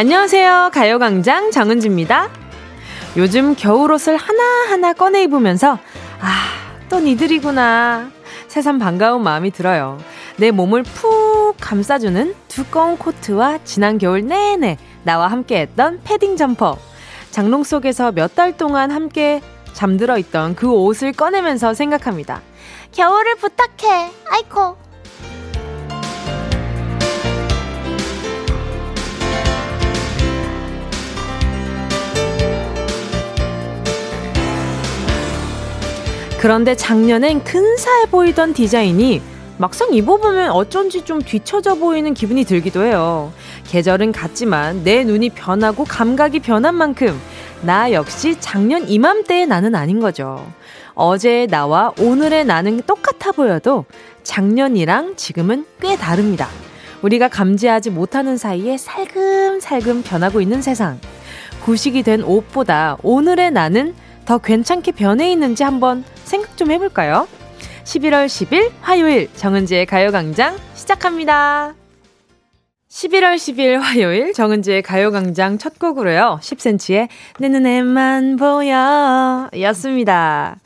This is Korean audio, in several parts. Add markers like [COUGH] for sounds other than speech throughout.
안녕하세요. 가요광장 정은지입니다. 요즘 겨울옷을 하나하나 꺼내 입으면서, 아, 또 니들이구나. 새삼 반가운 마음이 들어요. 내 몸을 푹 감싸주는 두꺼운 코트와 지난 겨울 내내 나와 함께 했던 패딩 점퍼. 장롱 속에서 몇 달 동안 함께 잠들어 있던 그 옷을 꺼내면서 생각합니다. 겨울을 부탁해. 아이코. 그런데 작년엔 근사해 보이던 디자인이 막상 입어보면 어쩐지 좀 뒤처져 보이는 기분이 들기도 해요. 계절은 같지만 내 눈이 변하고 감각이 변한 만큼 나 역시 작년 이맘때의 나는 아닌 거죠. 어제의 나와 오늘의 나는 똑같아 보여도 작년이랑 지금은 꽤 다릅니다. 우리가 감지하지 못하는 사이에 살금살금 변하고 있는 세상. 구식이 된 옷보다 오늘의 나는 더 괜찮게 변해 있는지 한번 생각 좀 해볼까요? 11월 10일 화요일 정은지의 가요광장 시작합니다. 11월 10일 화요일 정은지의 가요광장 첫 곡으로요. 10cm의 내 눈에만 보여 였습니다.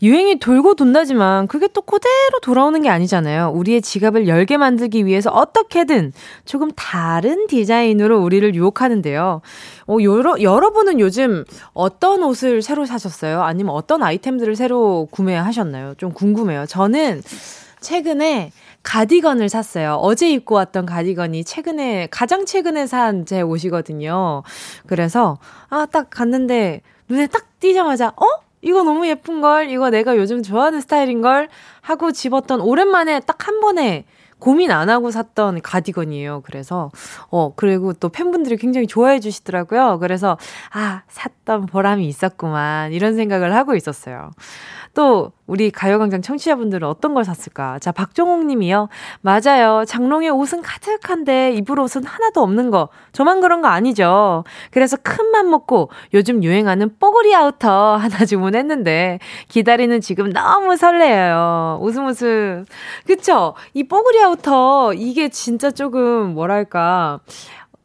유행이 돌고 돈다지만 그게 또 그대로 돌아오는 게 아니잖아요. 우리의 지갑을 열게 만들기 위해서 어떻게든 조금 다른 디자인으로 우리를 유혹하는데요. 어, 여러, 여러분은 요즘 어떤 옷을 새로 사셨어요? 아니면 어떤 아이템들을 새로 구매하셨나요? 좀 궁금해요. 저는 최근에 가디건을 샀어요. 어제 입고 왔던 가디건이 최근에, 가장 최근에 산 제 옷이거든요. 그래서, 아, 딱 갔는데, 눈에 딱 띄자마자, 어? 이거 너무 예쁜걸? 이거 내가 요즘 좋아하는 스타일인걸? 하고 집었던 오랜만에 딱 한 번에 고민 안 하고 샀던 가디건이에요. 그래서, 어, 그리고 또 팬분들이 굉장히 좋아해 주시더라고요. 그래서, 아, 샀던 보람이 있었구만. 이런 생각을 하고 있었어요. 또 우리 가요광장 청취자분들은 어떤 걸 샀을까? 자, 박종옥 님이요. 맞아요. 장롱에 옷은 가득한데 입을 옷은 하나도 없는 거. 저만 그런 거 아니죠. 그래서 큰 맘 먹고 요즘 유행하는 뽀글이 아우터 하나 주문했는데 기다리는 지금 너무 설레요. 웃음 웃음. 그쵸? 이 뽀글이 아우터 이게 진짜 조금 뭐랄까.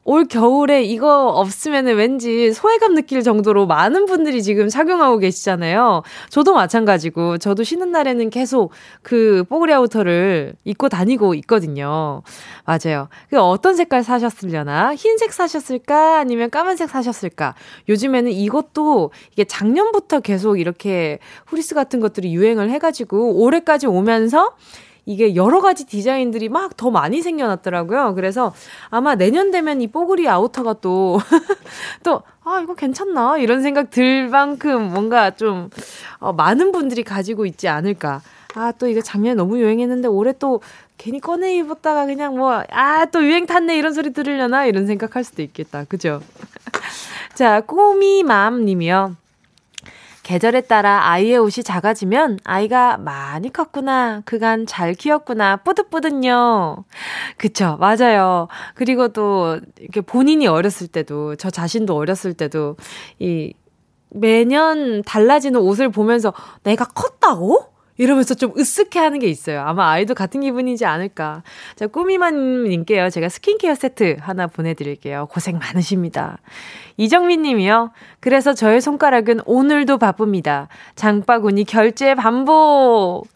올 겨울에 이거 없으면 왠지 소외감 느낄 정도로 많은 분들이 지금 착용하고 계시잖아요. 저도 마찬가지고, 저도 쉬는 날에는 계속 그 뽀글이 아우터를 입고 다니고 있거든요. 맞아요. 그 어떤 색깔 사셨으려나? 흰색 사셨을까? 아니면 까만색 사셨을까? 요즘에는 이것도 이게 작년부터 계속 이렇게 후리스 같은 것들이 유행을 해가지고 올해까지 오면서 이게 여러 가지 디자인들이 막 더 많이 생겨났더라고요. 그래서 아마 내년 되면 이 뽀글이 아우터가 또, [LAUGHS] 또, 아, 이거 괜찮나? 이런 생각 들 만큼 뭔가 좀, 어, 많은 분들이 가지고 있지 않을까. 아, 또 이거 작년에 너무 유행했는데 올해 또 괜히 꺼내 입었다가 그냥 뭐, 아, 또 유행 탔네 이런 소리 들으려나? 이런 생각할 수도 있겠다. 그죠? [LAUGHS] 자, 꼬미맘 님이요. 계절에 따라 아이의 옷이 작아지면 아이가 많이 컸구나. 그간 잘 키웠구나. 뿌듯뿌듯요. 그쵸. 맞아요. 그리고 또 이렇게 본인이 어렸을 때도 저 자신도 어렸을 때도 이 매년 달라지는 옷을 보면서 내가 컸다고? 이러면서 좀 으쓱해 하는 게 있어요. 아마 아이도 같은 기분이지 않을까. 자, 꾸미만님께요. 제가 스킨케어 세트 하나 보내드릴게요. 고생 많으십니다. 이정민 님이요. 그래서 저의 손가락은 오늘도 바쁩니다. 장바구니 결제 반복.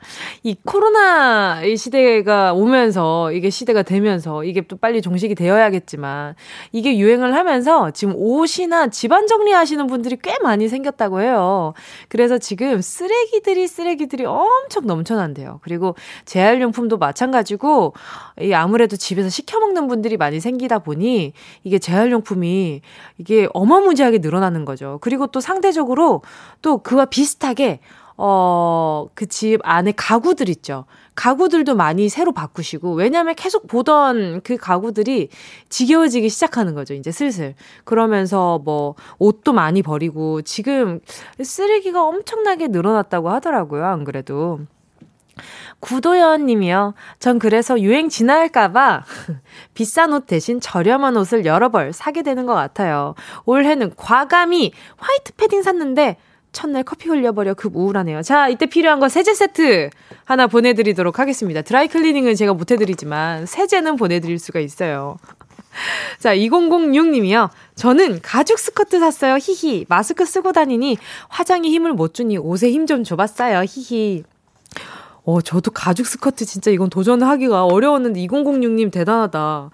이 코로나 이 시대가 오면서 이게 시대가 되면서 이게 또 빨리 종식이 되어야겠지만 이게 유행을 하면서 지금 옷이나 집안 정리하시는 분들이 꽤 많이 생겼다고 해요. 그래서 지금 쓰레기들이 쓰레기들이 엄청 넘쳐난대요. 그리고 재활용품도 마찬가지고 이 아무래도 집에서 시켜 먹는 분들이 많이 생기다 보니 이게 재활용품이 이게 어마무지하게 늘어나는 거죠. 그리고 또 상대적으로 또 그와 비슷하게 어, 그 집 안에 가구들 있죠. 가구들도 많이 새로 바꾸시고, 왜냐면 계속 보던 그 가구들이 지겨워지기 시작하는 거죠, 이제 슬슬. 그러면서 뭐, 옷도 많이 버리고, 지금 쓰레기가 엄청나게 늘어났다고 하더라고요, 안 그래도. 구도연 님이요. 전 그래서 유행 지나갈까봐 [LAUGHS] 비싼 옷 대신 저렴한 옷을 여러 벌 사게 되는 것 같아요. 올해는 과감히 화이트 패딩 샀는데 첫날 커피 흘려버려 급 우울하네요. 자, 이때 필요한 거 세제 세트 하나 보내드리도록 하겠습니다. 드라이 클리닝은 제가 못해드리지만 세제는 보내드릴 수가 있어요. [LAUGHS] 자, 2006님이요. 저는 가죽 스커트 샀어요. 히히. 마스크 쓰고 다니니 화장에 힘을 못 주니 옷에 힘 좀 줘봤어요. 히히. 어, 저도 가죽 스커트 진짜 이건 도전하기가 어려웠는데 2006님 대단하다.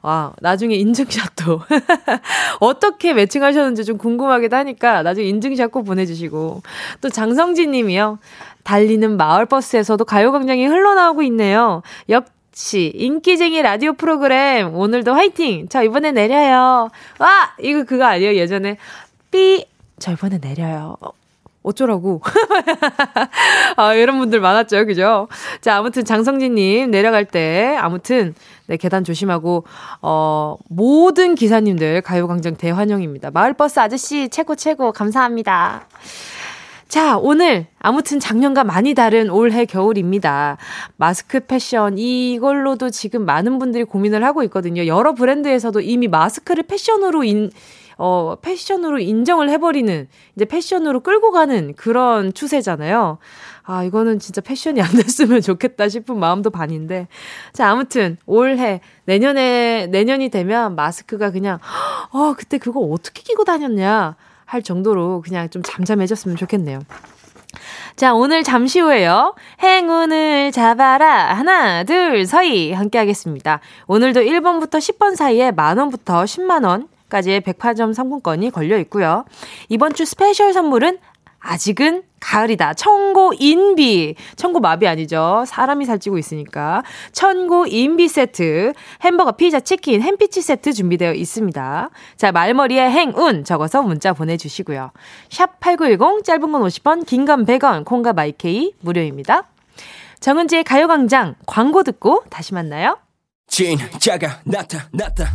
와, 나중에 인증샷도. [LAUGHS] 어떻게 매칭하셨는지 좀 궁금하기도 하니까 나중에 인증샷 꼭 보내주시고. 또 장성진 님이요. 달리는 마을버스에서도 가요광장이 흘러나오고 있네요. 역시 인기쟁이 라디오 프로그램 오늘도 화이팅! 저 이번에 내려요. 와! 이거 그거 아니에요? 예전에 삐! 저 이번에 내려요. 어쩌라고. [LAUGHS] 아, 이런 분들 많았죠. 그죠? 자, 아무튼 장성진님 내려갈 때, 아무튼, 네, 계단 조심하고, 어, 모든 기사님들 가요광장 대환영입니다. 마을버스 아저씨 최고 최고 감사합니다. 자, 오늘 아무튼 작년과 많이 다른 올해 겨울입니다. 마스크 패션 이걸로도 지금 많은 분들이 고민을 하고 있거든요. 여러 브랜드에서도 이미 마스크를 패션으로 인 어, 패션으로 인정을 해버리는, 이제 패션으로 끌고 가는 그런 추세잖아요. 아, 이거는 진짜 패션이 안 됐으면 좋겠다 싶은 마음도 반인데. 자, 아무튼, 올해, 내년에, 내년이 되면 마스크가 그냥, 어, 그때 그거 어떻게 끼고 다녔냐 할 정도로 그냥 좀 잠잠해졌으면 좋겠네요. 자, 오늘 잠시 후에요. 행운을 잡아라. 하나, 둘, 서희. 함께 하겠습니다. 오늘도 1번부터 10번 사이에 만원부터 10만원, 까지의 백화점 상품권이 걸려 있고요. 이번 주 스페셜 선물은 아직은 가을이다. 천고인비. 천고마비 아니죠. 사람이 살찌고 있으니까. 천고인비 세트. 햄버거, 피자, 치킨, 햄피치 세트 준비되어 있습니다. 자, 말머리에 행운 적어서 문자 보내주시고요. 샵 8910, 짧은 건 50원, 긴 건 100원, 콩과 마이케이 무료입니다. 정은지의 가요광장 광고 듣고 다시 만나요. 진짜가 나타났다.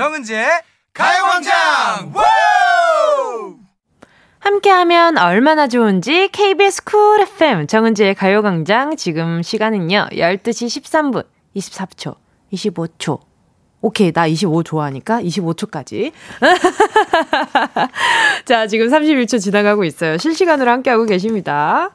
정은지의 가요광장. 함께하면 얼마나 좋은지 KBS 쿨 FM 정은지의 가요광장 지금 시간은요 12시 13분 24초 25초 오케이, 나 25 좋아하니까 25초까지. [LAUGHS] 자, 지금 31초 지나가고 있어요. 실시간으로 함께하고 계십니다.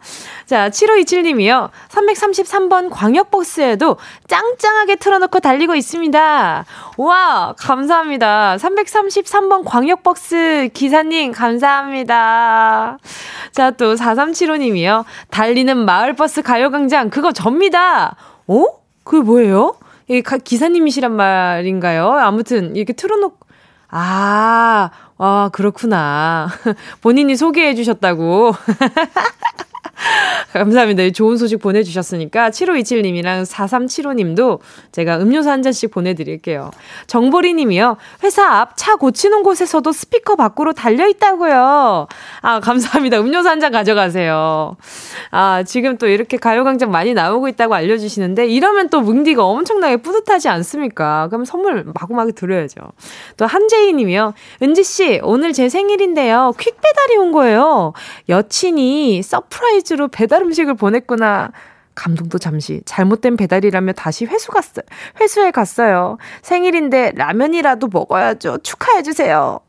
자, 7527님이요. 333번 광역버스에도 짱짱하게 틀어놓고 달리고 있습니다. 와, 감사합니다. 333번 광역버스 기사님, 감사합니다. 자, 또 4375님이요. 달리는 마을버스 가요광장, 그거 접니다. 어? 그게 뭐예요? 이 기사님이시란 말인가요? 아무튼 이렇게 틀어놓고 아, 아, 그렇구나. [LAUGHS] 본인이 소개해 주셨다고. [LAUGHS] [LAUGHS] 감사합니다. 좋은 소식 보내주셨으니까 7527님이랑 4375님도 제가 음료수 한 잔씩 보내드릴게요. 정보리 님이요. 회사 앞 차 고치는 곳에서도 스피커 밖으로 달려있다고요. 아, 감사합니다. 음료수 한 잔 가져가세요. 아, 지금 또 이렇게 가요광장 많이 나오고 있다고 알려주시는데 이러면 또 뭉디가 엄청나게 뿌듯하지 않습니까? 그럼 선물 마구마구 드려야죠. 또 한재희 님이요. 은지씨, 오늘 제 생일인데요. 퀵 배달이 온 거예요. 여친이 서프라이즈 로 배달 음식을 보냈구나. 감동도 잠시 잘못된 배달이라며 다시 회수 갔어요. 회수해 갔어요. 생일인데 라면이라도 먹어야죠. 축하해 주세요.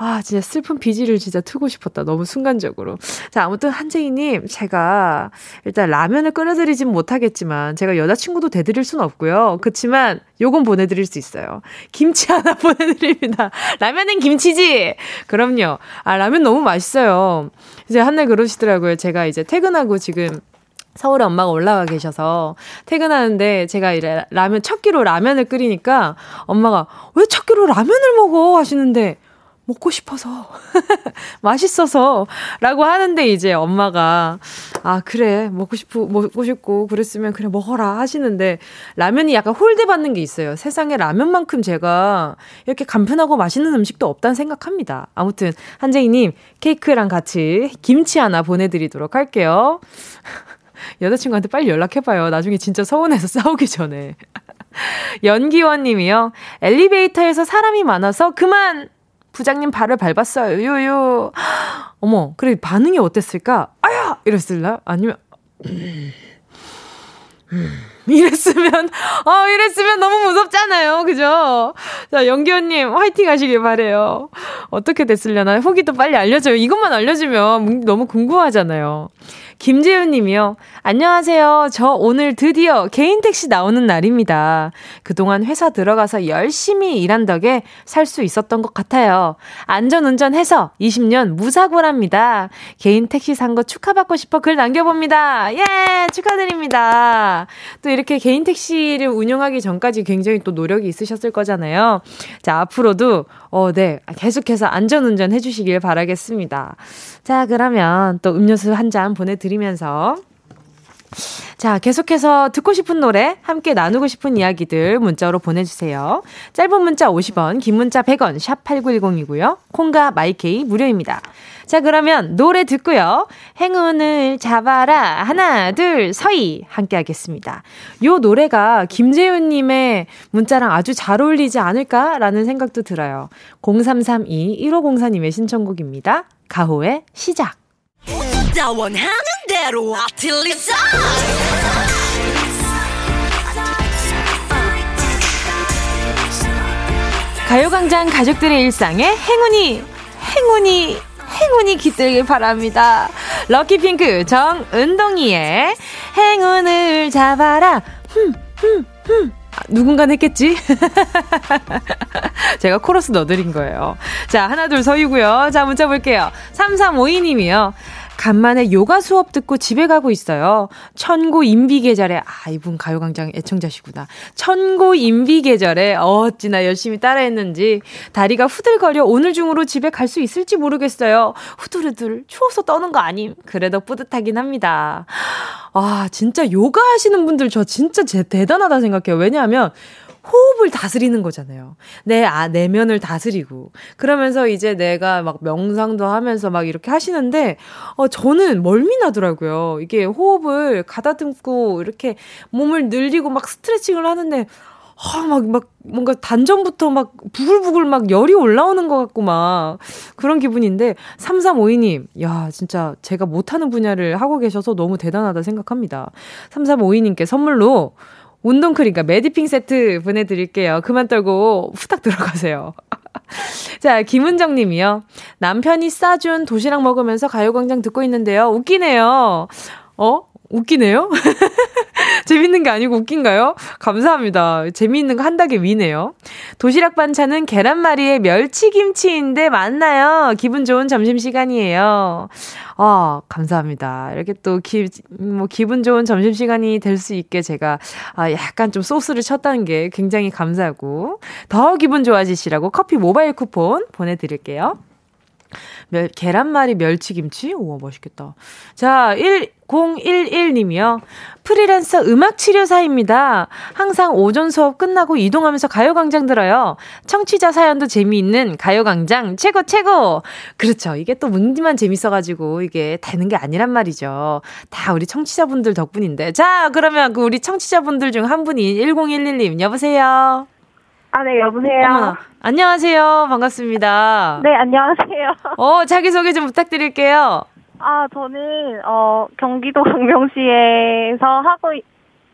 아, 진짜 슬픈 비지를 진짜 트고 싶었다. 너무 순간적으로. 자, 아무튼 한재희님, 제가 일단 라면을 끓여드리진 못하겠지만, 제가 여자친구도 대드릴 순 없고요. 그렇지만, 요건 보내드릴 수 있어요. 김치 [LAUGHS] 하나 보내드립니다. 라면은 김치지! 그럼요. 아, 라면 너무 맛있어요. 이제 한날 그러시더라고요. 제가 이제 퇴근하고 지금 서울에 엄마가 올라와 계셔서 퇴근하는데 제가 이래 라면 첫 끼로 라면을 끓이니까 엄마가 왜 첫 끼로 라면을 먹어 하시는데 먹고 싶어서 [LAUGHS] 맛있어서 라고 하는데 이제 엄마가 아 그래 먹고 싶고 먹고 싶고 그랬으면 그래 먹어라 하시는데 라면이 약간 홀대 받는 게 있어요. 세상에 라면만큼 제가 이렇게 간편하고 맛있는 음식도 없다는 생각합니다. 아무튼 한재희님 케이크랑 같이 김치 하나 보내드리도록 할게요. [LAUGHS] 여자친구한테 빨리 연락해봐요. 나중에 진짜 서운해서 [LAUGHS] 싸우기 전에. 연기원 님이요. 엘리베이터에서 사람이 많아서 그만 부장님 발을 밟았어요. 요요. 어머, 그래 반응이 어땠을까? 아야! 이랬을라? 아니면 음, 이랬으면, 아, 이랬으면 너무 무섭잖아요. 그죠? 자, 영기현님, 화이팅 하시길 바래요 어떻게 됐으려나? 후기도 빨리 알려줘요. 이것만 알려주면 너무 궁금하잖아요. 김재윤 님이요. 안녕하세요. 저 오늘 드디어 개인 택시 나오는 날입니다. 그동안 회사 들어가서 열심히 일한 덕에 살 수 있었던 것 같아요. 안전 운전 해서 20년 무사고랍니다. 개인 택시 산 거 축하받고 싶어 글 남겨봅니다. 예! 축하드립니다. 또 이렇게 개인 택시를 운영하기 전까지 굉장히 또 노력이 있으셨을 거잖아요. 자, 앞으로도, 어, 네. 계속해서 안전 운전 해주시길 바라겠습니다. 자, 그러면 또 음료수 한 잔 보내드리면서 자, 계속해서 듣고 싶은 노래, 함께 나누고 싶은 이야기들 문자로 보내주세요. 짧은 문자 50원, 긴 문자 100원, 샵 8910이고요. 콩과 마이케이 무료입니다. 자, 그러면 노래 듣고요. 행운을 잡아라. 하나, 둘, 서희. 함께 하겠습니다. 요 노래가 김재윤님의 문자랑 아주 잘 어울리지 않을까라는 생각도 들어요. 0332 1504님의 신청곡입니다. 가호의 시작. 가요광장 가족들의 일상에 행운이, 행운이, 행운이 깃들길 바랍니다. 럭키핑크 정은동이의 행운을 잡아라. 흠, 흠, 흠. 아, 누군가 했겠지? [LAUGHS] 제가 코러스 넣어드린 거예요. 자, 하나, 둘, 서이고요. 자, 문자 볼게요. 3352님이요. 간만에 요가 수업 듣고 집에 가고 있어요. 천고 인비 계절에 아 이분 가요광장 애청자시구나. 천고 인비 계절에 어찌나 열심히 따라했는지 다리가 후들거려 오늘 중으로 집에 갈 수 있을지 모르겠어요. 후들후들 추워서 떠는 거 아님. 그래도 뿌듯하긴 합니다. 아 진짜 요가 하시는 분들 저 진짜 제 대단하다 생각해요. 왜냐하면 호흡을 다스리는 거잖아요. 내, 아, 내면을 다스리고. 그러면서 이제 내가 막 명상도 하면서 막 이렇게 하시는데, 어, 저는 멀미 나더라고요. 이게 호흡을 가다듬고 이렇게 몸을 늘리고 막 스트레칭을 하는데, 아, 막, 막, 뭔가 단전부터 막 부글부글 막 열이 올라오는 것 같고 막 그런 기분인데, 3352님, 야, 진짜 제가 못하는 분야를 하고 계셔서 너무 대단하다 생각합니다. 3352님께 선물로 운동크림과 매디핑 세트 보내드릴게요. 그만 떨고 후딱 들어가세요. [LAUGHS] 자, 김은정 님이요. 남편이 싸준 도시락 먹으면서 가요광장 듣고 있는데요. 웃기네요. 어? 웃기네요? [LAUGHS] 재밌는 게 아니고 웃긴가요? 감사합니다. 재미있는 거 한다게 위네요. 도시락 반찬은 계란말이에 멸치김치인데 맞나요? 기분 좋은 점심시간이에요. 아, 감사합니다. 이렇게 또 기, 뭐 기분 좋은 점심시간이 될 수 있게 제가 아, 약간 좀 소스를 쳤다는 게 굉장히 감사하고 더 기분 좋아지시라고 커피 모바일 쿠폰 보내드릴게요. 멸, 계란말이 멸치김치? 우와, 맛있겠다. 자, 1011님이요. 프리랜서 음악치료사입니다. 항상 오전 수업 끝나고 이동하면서 가요광장 들어요. 청취자 사연도 재미있는 가요광장 최고, 최고! 그렇죠. 이게 또 문디만 재밌어가지고 이게 되는 게 아니란 말이죠. 다 우리 청취자분들 덕분인데. 자, 그러면 그 우리 청취자분들 중 한 분이 1011님, 여보세요? 아, 네, 여보세요. 어머나. 안녕하세요. 반갑습니다. 네, 안녕하세요. 어, 자기소개 좀 부탁드릴게요. 아, 저는, 어, 경기도 강명시에서 하고,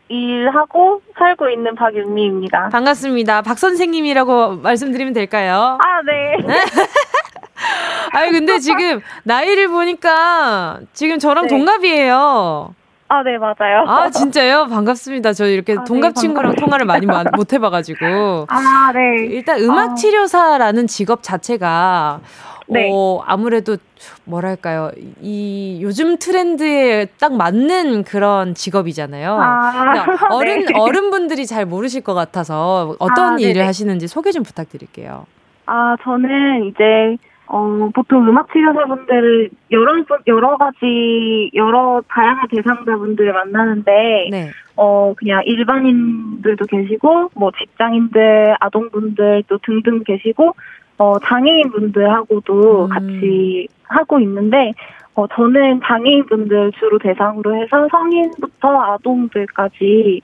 일하고 살고 있는 박윤미입니다. 반갑습니다. 박 선생님이라고 말씀드리면 될까요? 아, 네. [LAUGHS] 아니, 근데 지금 나이를 보니까 지금 저랑 네. 동갑이에요. 아, 네, 맞아요. 아, 진짜요? 반갑습니다. 저 이렇게 아, 네, 동갑 네, 친구랑 통화를 많이 못 해봐가지고. 아, 네. 일단 음악치료사라는 직업 자체가, 네. 어, 아무래도 뭐랄까요. 이 요즘 트렌드에 딱 맞는 그런 직업이잖아요. 아, [LAUGHS] 어른, 네. 어른분들이 잘 모르실 것 같아서 어떤 아, 일을 하시는지 소개 좀 부탁드릴게요. 아, 저는 이제 어, 보통 음악 치료사분들을 여러, 여러 가지, 여러 다양한 대상자분들을 만나는데, 네. 어, 그냥 일반인들도 계시고, 뭐 직장인들, 아동분들 또 등등 계시고, 어, 장애인분들하고도 음. 같이 하고 있는데, 어, 저는 장애인분들 주로 대상으로 해서 성인부터 아동들까지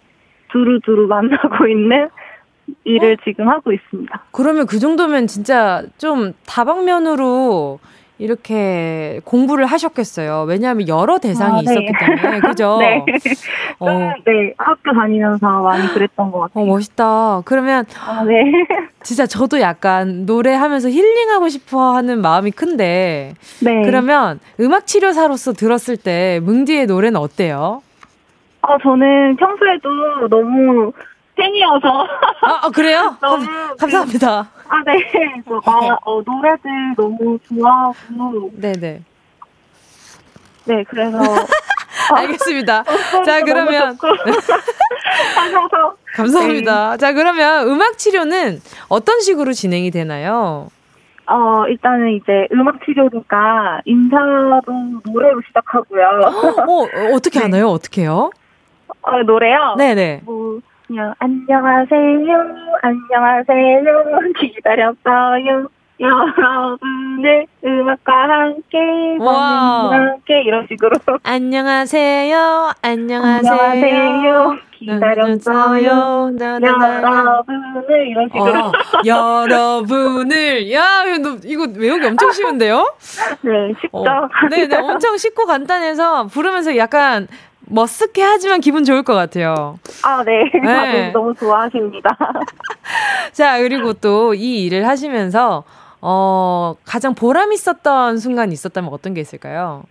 두루두루 [LAUGHS] 만나고 있는 일을 어? 지금 하고 있습니다. 그러면 그 정도면 진짜 좀 다방면으로 이렇게 공부를 하셨겠어요. 왜냐하면 여러 대상이 아, 네. 있었기 때문에. [LAUGHS] 그죠? 네. 어. 네. 학교 다니면서 많이 그랬던 것 같아요. 어, 멋있다. 그러면. 아, 네. [LAUGHS] 진짜 저도 약간 노래하면서 힐링하고 싶어 하는 마음이 큰데. 네. 그러면 음악 치료사로서 들었을 때 뭉디의 노래는 어때요? 아, 저는 평소에도 너무 팬이어서. 아, 아 그래요? [LAUGHS] 너무 감사합니다. 아, 네. 아, 어, 노래들 너무 좋아하고. 네네. 네, 그래서. [LAUGHS] 알겠습니다. 자, 그러면. [LAUGHS] 감사합니다. 네. 자, 그러면 음악 치료는 어떤 식으로 진행이 되나요? 어, 일단은 이제 음악 치료니까 인사도 노래로 시작하고요. 어, 어떻게 네. 하나요? 어떻게 해요? 어, 노래요? 네네. 뭐, 그냥 안녕하세요, 안녕하세요, [LAUGHS] 기다렸어요. 여러분의 음악과 함께, 함께 이런 식으로. 안녕하세요, 안녕하세요. 안녕하세요. 기다렸어요. 여러분을 이런 식으로. 어, 여러분을 야 너, 이거 외우기 엄청 쉬운데요? [LAUGHS] 네 쉽죠. 어, 네, 네 엄청 쉽고 간단해서 부르면서 약간 머쓱해 하지만 기분 좋을 것 같아요. 아, 네. 네. [LAUGHS] 너무 좋아하십니다. [LAUGHS] 자, 그리고 또 이 일을 하시면서, 어, 가장 보람 있었던 순간이 있었다면 어떤 게 있을까요?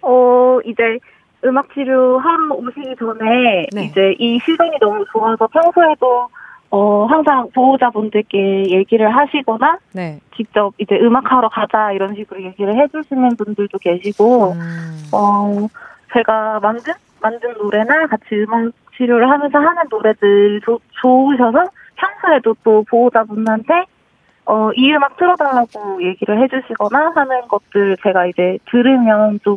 어, 이제 음악 치료 하러 오시기 전에 네. 이제 이 시간이 너무 좋아서 평소에도 어, 항상 보호자분들께 얘기를 하시거나, 네. 직접 이제 음악하러 가자, 이런 식으로 얘기를 해주시는 분들도 계시고, 음. 어, 제가 만든 만든 노래나 같이 음악 치료를 하면서 하는 노래들 조, 좋으셔서 평소에도 또 보호자분한테 어, 이 음악 틀어달라고 얘기를 해주시거나 하는 것들 제가 이제 들으면 좀,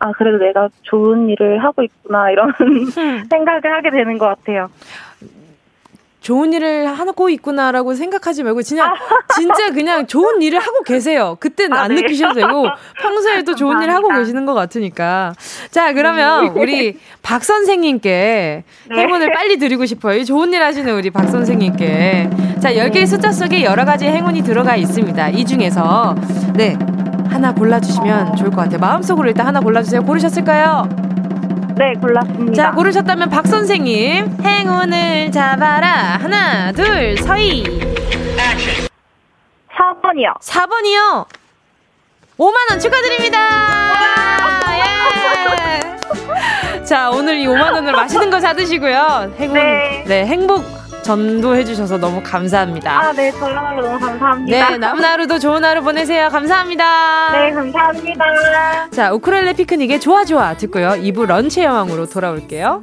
아, 그래도 내가 좋은 일을 하고 있구나, 이런 [LAUGHS] 생각을 하게 되는 것 같아요. 좋은 일을 하고 있구나라고 생각하지 말고 그냥 [LAUGHS] 진짜 그냥 좋은 일을 하고 계세요. 그때는 아, 안 네. 느끼셔도 되고 [LAUGHS] 평소에도 좋은 일을 하고 계시는 것 같으니까. 자 그러면 네. 우리 박 선생님께 네. 행운을 빨리 드리고 싶어요. 좋은 일 하시는 우리 박 선생님께. 자 10개의 숫자 속에 여러 가지 행운이 들어가 있습니다. 이 중에서 네 하나 골라주시면 좋을 것 같아요. 마음속으로 일단 하나 골라주세요. 고르셨을까요? 네, 골랐습니다. 자, 고르셨다면 박 선생님, 행운을 잡아라. 하나, 둘, 서희. 4번이요. 4번이요. 5만원 축하드립니다. 예. 자, 오늘 이 5만원을 맛있는 거 사드시고요. 행운, 네. 네, 행복 전도해 주셔서 너무 감사합니다. 아, 네, 저야말로 너무 감사합니다. 네, 남은 하루도 좋은 하루 보내세요. 감사합니다. 네, 감사합니다. 자, 우크렐레 피크닉의 좋아 좋아 듣고요. 2부 런치 여왕으로 돌아올게요.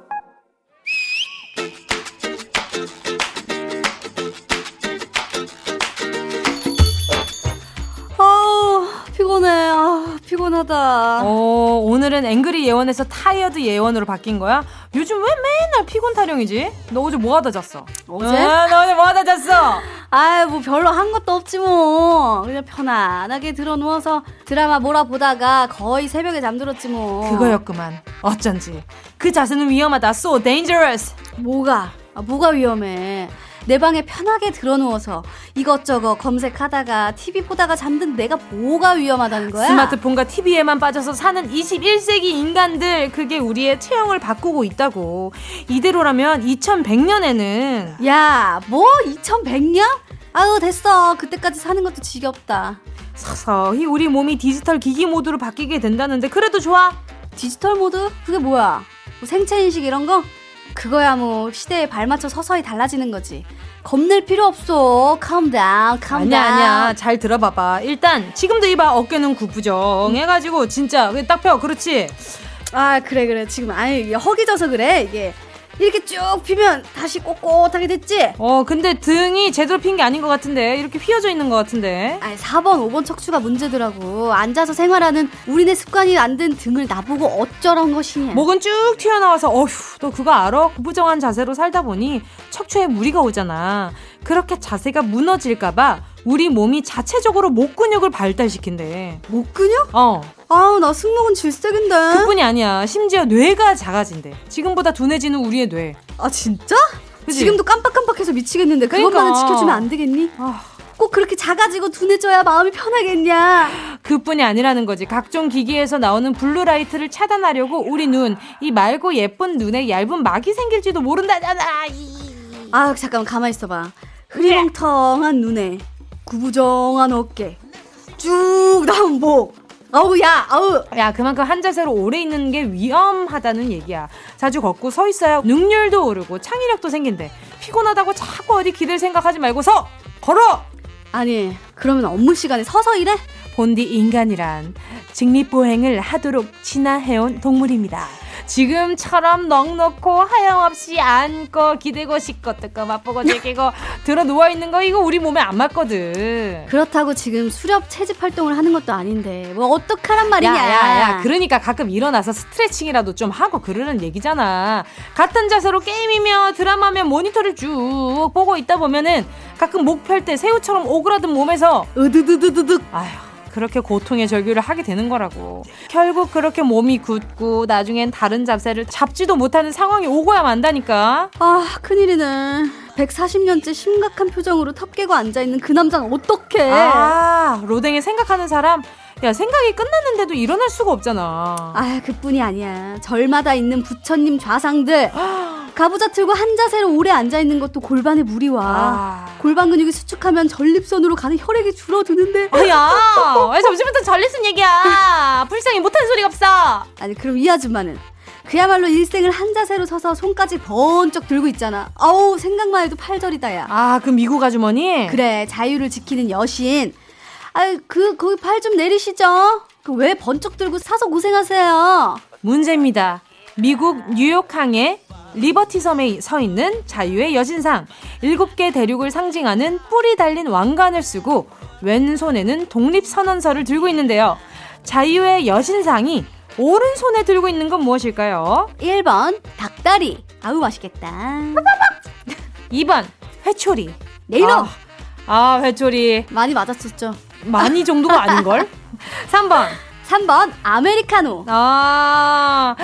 피곤하다. 어, 오늘은 Angry 예원에서 Tired 예원으로 바뀐 거야? 요즘 왜 맨날 피곤 타령이지? 너 어제 뭐 하다 잤어? 어제? 아, 너 어제 뭐 하다 잤어? [LAUGHS] 아이, 뭐 별로 한 것도 없지 뭐. 그냥 편안하게 들어 누워서 드라마 몰아보다가 거의 새벽에 잠들었지 뭐. 그거였구만. 어쩐지. 그 자세는 위험하다. So dangerous. 뭐가? 아, 뭐가 위험해? 내 방에 편하게 들어누워서 이것저것 검색하다가 TV 보다가 잠든 내가 뭐가 위험하다는 거야? 스마트폰과 TV에만 빠져서 사는 21세기 인간들 그게 우리의 체형을 바꾸고 있다고. 이대로라면 2100년에는 야, 뭐 2100년? 아유 됐어. 그때까지 사는 것도 지겹다. 서서히 우리 몸이 디지털 기기 모드로 바뀌게 된다는데 그래도 좋아? 디지털 모드? 그게 뭐야? 뭐 생체 인식 이런 거? 그거야 뭐 시대에 발맞춰 서서히 달라지는 거지. 겁낼 필요 없어. calm down, calm 아니야, down. 아니야. 잘 들어봐봐. 일단 지금도 이봐 어깨는 구부정 해가지고 진짜 딱 펴. 그렇지? 아 그래 그래 지금 이게 허기져서 그래 이게 이렇게 쭉 피면 다시 꼿꼿하게 됐지? 어, 근데 등이 제대로 핀 게 아닌 것 같은데. 이렇게 휘어져 있는 것 같은데. 아니, 4번, 5번 척추가 문제더라고. 앉아서 생활하는 우리네 습관이 안 된 등을 나보고 어쩌란 것이냐. 목은 쭉 튀어나와서, 어휴, 너 그거 알아? 구부정한 자세로 살다 보니 척추에 무리가 오잖아. 그렇게 자세가 무너질까봐 우리 몸이 자체적으로 목 근육을 발달시킨대. 목 근육? 어. 아우, 나 승모근 질색인데. 그뿐이 아니야. 심지어 뇌가 작아진대. 지금보다 둔해지는 우리의 뇌. 아, 진짜? 그치? 지금도 깜빡깜빡해서 미치겠는데 그것만은 그러니까. 지켜주면 안 되겠니? 아. 꼭 그렇게 작아지고 둔해져야 마음이 편하겠냐? 그뿐이 아니라는 거지. 각종 기기에서 나오는 blue light를 차단하려고 우리 눈, 이 맑고 예쁜 눈에 얇은 막이 생길지도 모른다잖아. 이. 아, 잠깐만 가만 있어봐. 흐리멍텅한 눈에 구부정한 어깨, 쭉 나온 목. 아우 야, 아우. 야, 그만큼 한 자세로 오래 있는 게 위험하다는 얘기야. 자주 걷고 서 있어야 능률도 오르고 창의력도 생긴대. 피곤하다고 자꾸 어디 기댈 생각하지 말고 서! 걸어! 아니, 그러면 업무 시간에 서서 일해? 본디 인간이란 직립보행을 하도록 진화해온 동물입니다. 지금처럼 넉넉고 하염없이 앉고 기대고 씻고 뜯고 맛보고 즐기고 [LAUGHS] 들어 누워있는 거 이거 우리 몸에 안 맞거든. 그렇다고 지금 수렵 채집 활동을 하는 것도 아닌데 뭐 어떡하란 말이냐? 야, 야, 야. 그러니까 가끔 일어나서 스트레칭이라도 좀 하고 그러는 얘기잖아. 같은 자세로 게임이며 드라마며 모니터를 쭉 보고 있다 보면은 가끔 목 펼 때 새우처럼 오그라든 몸에서 으드드드드득. 아휴. 그렇게 고통의 절규를 하게 되는 거라고. 결국 그렇게 몸이 굳고 나중엔 다른 잡새를 잡지도 못하는 상황이 오고야 만다니까. 아, 큰일이네. 140년째 심각한 표정으로 턱 깨고 앉아있는 그 남자는 어떡해. 아, 로댕에 생각하는 사람. 야, 생각이 끝났는데도 일어날 수가 없잖아. 아, 그뿐이 아니야. 절마다 있는 부처님 좌상들. [GASPS] 가부좌 틀고 한 자세로 오래 앉아 있는 것도 골반에 무리 와. 아. 골반 근육이 수축하면 전립선으로 가는 혈액이 줄어드는데. 아, 야! [LAUGHS] 왜 점심부터 전리슨 얘기야? 불쌍히 못하는 소리가 없어! 아니, 그럼 이 아줌마는? 그야말로 일생을 한 자세로 서서 손까지 번쩍 들고 있잖아. 아우, 생각만 해도 팔절이다, 야. 아, 그 미국 아주머니? 그래, 자유를 지키는 여신. 아유, 그, 거기 팔 좀 내리시죠? 그 왜 번쩍 들고 사서 고생하세요? 문제입니다. 미국 뉴욕항에 리버티 섬에 서 있는 자유의 여신상. 일곱 개 대륙을 상징하는 뿔이 달린 왕관을 쓰고 왼손에는 독립선언서를 들고 있는데요. 자유의 여신상이 오른손에 들고 있는 건 무엇일까요? 1번, 닭다리. 아우, 맛있겠다. 2번, 회초리. 내 이름! 아, 아, 회초리. 많이 맞았었죠. 많이 정도가 아닌걸? [LAUGHS] 3번. 3번, 아메리카노. 아,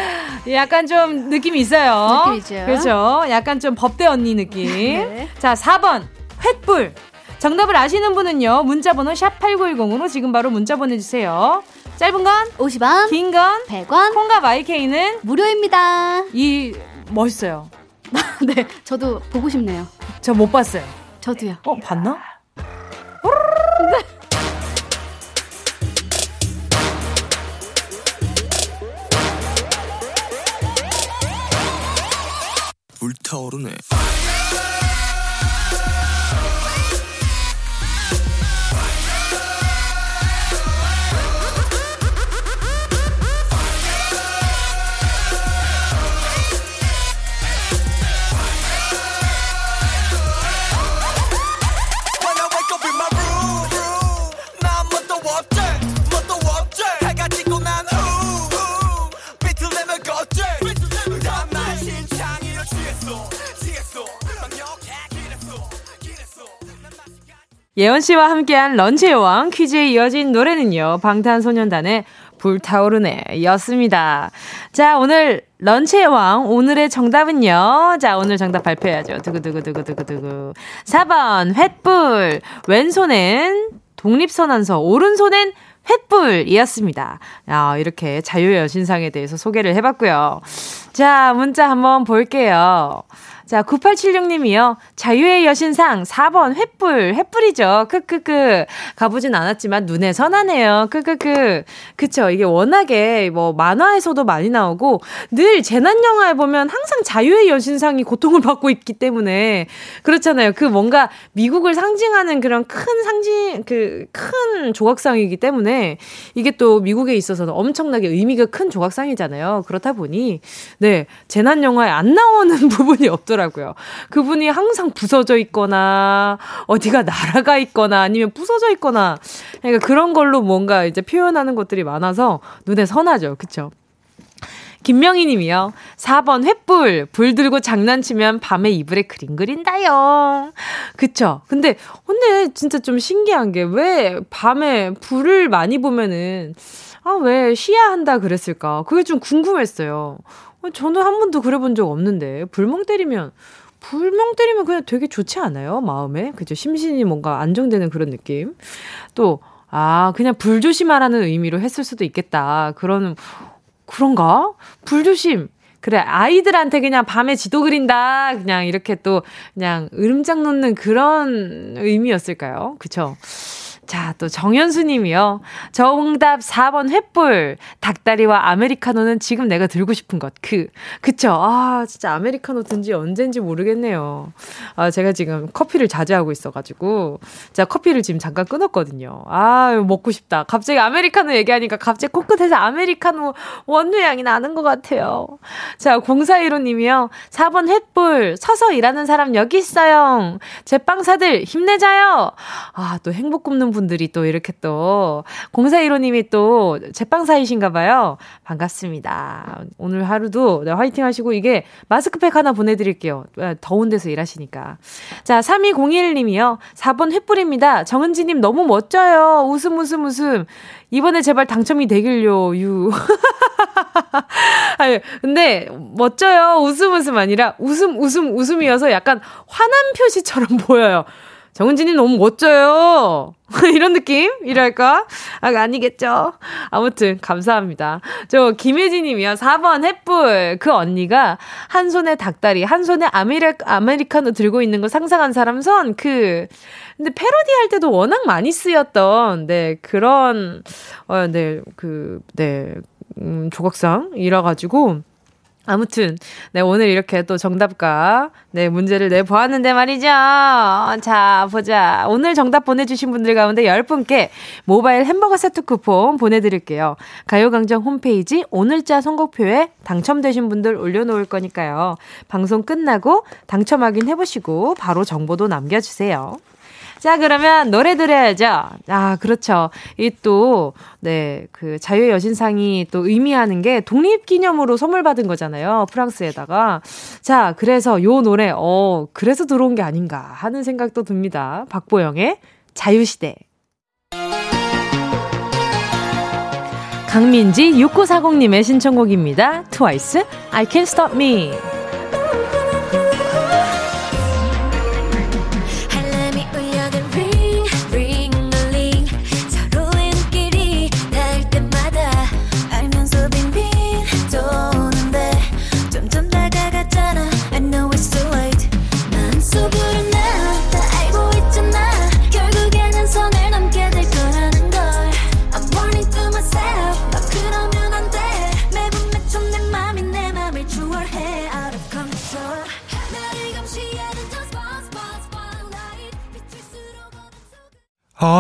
약간 좀 느낌이 있어요. 느낌이죠. 그렇죠. 약간 좀 법대 언니 느낌. [LAUGHS] 네. 자, 4번. 횃불. 정답을 아시는 분은요. 문자 번호 샵 8910으로 지금 바로 문자 보내 주세요. 짧은 건, 50원, 긴 건, 100원, 콩과 마이케이는 무료입니다. 이 멋있어요. [LAUGHS] 네, 저도 보고 싶네요. 저 못 봤어요. 저도요. 어, 봤나? 타오르네. 예원 씨와 함께한 런치의 왕 퀴즈에 이어진 노래는요. 방탄소년단의 불타오르네 였습니다. 자, 오늘 런치의 왕 오늘의 정답은요. 자, 오늘 정답 발표해야죠. 두구두구두구두구두구. 4번 횃불. 왼손엔 독립선언서, 오른손엔 횃불이었습니다. 아, 이렇게 자유의 여신상에 대해서 소개를 해봤고요. 자, 문자 한번 볼게요. 자, 9876님이요. 자유의 여신상 4번 횃불, 횃불이죠. 크크크. 가보진 않았지만 눈에 선하네요. 크크크. 그쵸. 이게 워낙에 뭐 만화에서도 많이 나오고 늘 재난영화에 보면 항상 자유의 여신상이 고통을 받고 있기 때문에 그렇잖아요. 그 뭔가 미국을 상징하는 그런 큰 상징, 그 큰 조각상이기 때문에 이게 또 미국에 있어서는 엄청나게 의미가 큰 조각상이잖아요. 그렇다 보니 네. 재난영화에 안 나오는 [LAUGHS] 부분이 없더라고요. 그분이 항상 부서져 있거나 어디가 날아가 있거나 아니면 부서져 있거나 그러니까 그런 걸로 뭔가 이제 표현하는 것들이 많아서 눈에 선하죠. 그쵸? 김명희 님이요. 4번 횃불. 불 들고 장난치면 밤에 이불에 그림 그린다요. 그쵸. 근데, 근데 진짜 좀 신기한 게 왜 밤에 불을 많이 보면은, 아, 왜 쉬야 한다 그랬을까? 그게 좀 궁금했어요. 저는 한 번도 그래 본 적 없는데, 불멍 때리면, 불멍 때리면 그냥 되게 좋지 않아요? 마음에? 그죠? 심신이 뭔가 안정되는 그런 느낌. 또, 아, 그냥 불조심하라는 의미로 했을 수도 있겠다. 그런, 그런가? 불조심. 그래, 아이들한테 그냥 밤에 지도 그린다. 그냥 이렇게 또, 그냥 으름장 놓는 그런 의미였을까요? 그쵸? 자, 또 정현수 님이요. 정답 4번 횃불. 닭다리와 아메리카노는 지금 내가 들고 싶은 것. 그, 그쵸. 아, 진짜 아메리카노 든지 언젠지 모르겠네요. 아, 제가 지금 커피를 자제 하고 있어가지고. 자, 커피를 지금 잠깐 끊었거든요. 아, 먹고 싶다. 갑자기 아메리카노 얘기하니까 갑자기 코끝에서 아메리카노 원두향이 나는 것 같아요. 자, 0415 님이요. 4번 횃불. 서서 일하는 사람 여기 있어요. 제빵사들 힘내자요. 아, 또 행복 굽는 분 들이 또 이렇게 또 0415님이 또 제빵사이신가 봐요. 반갑습니다. 오늘 하루도 네, 화이팅 하시고 이게 마스크팩 하나 보내드릴게요. 아, 더운 데서 일하시니까. 자, 3201님이요. 4번 횃불입니다. 정은지님 너무 멋져요. 웃음 웃음 웃음. 이번에 제발 당첨이 되길요, 유. [LAUGHS] 아니, 근데, 멋져요. 웃음 웃음 아니라, 웃음 웃음 웃음이어서 약간 화난 표시처럼 [LAUGHS] 보여요. 정은진이 너무 멋져요. [LAUGHS] 이런 느낌이랄까? 아, 아니겠죠? 아무튼, 감사합니다. 저, 김혜진 님이요. 4번 햇불. 그 언니가 한 손에 닭다리, 한 손에 아메리, 아메리카노 들고 있는 거 상상한 사람 손, 그, 근데 패러디 할 때도 워낙 많이 쓰였던, 네, 그런, 어, 네, 그, 네, 음, 조각상이라 가지고, 아무튼, 네, 오늘 이렇게 또 정답과, 네, 문제를 내 보았는데 말이죠. 자, 보자. 오늘 정답 보내주신 분들 가운데 10 분께 모바일 햄버거 세트 쿠폰 보내드릴게요. 가요강정 홈페이지 오늘자 선곡표에 당첨되신 분들 올려놓을 거니까요. 방송 끝나고 당첨 확인 해보시고 바로 정보도 남겨주세요. 자, 그러면 노래 들어야죠. 아, 그렇죠. 이 또, 네, 그 자유의 여신상이 또 의미하는 게 독립기념으로 선물 받은 거잖아요. 프랑스에다가. 자, 그래서 요 노래, 어, 그래서 들어온 게 아닌가 하는 생각도 듭니다. 박보영의 자유시대. 강민지 6940님의 신청곡입니다. 트와이스, I Can't Stop Me.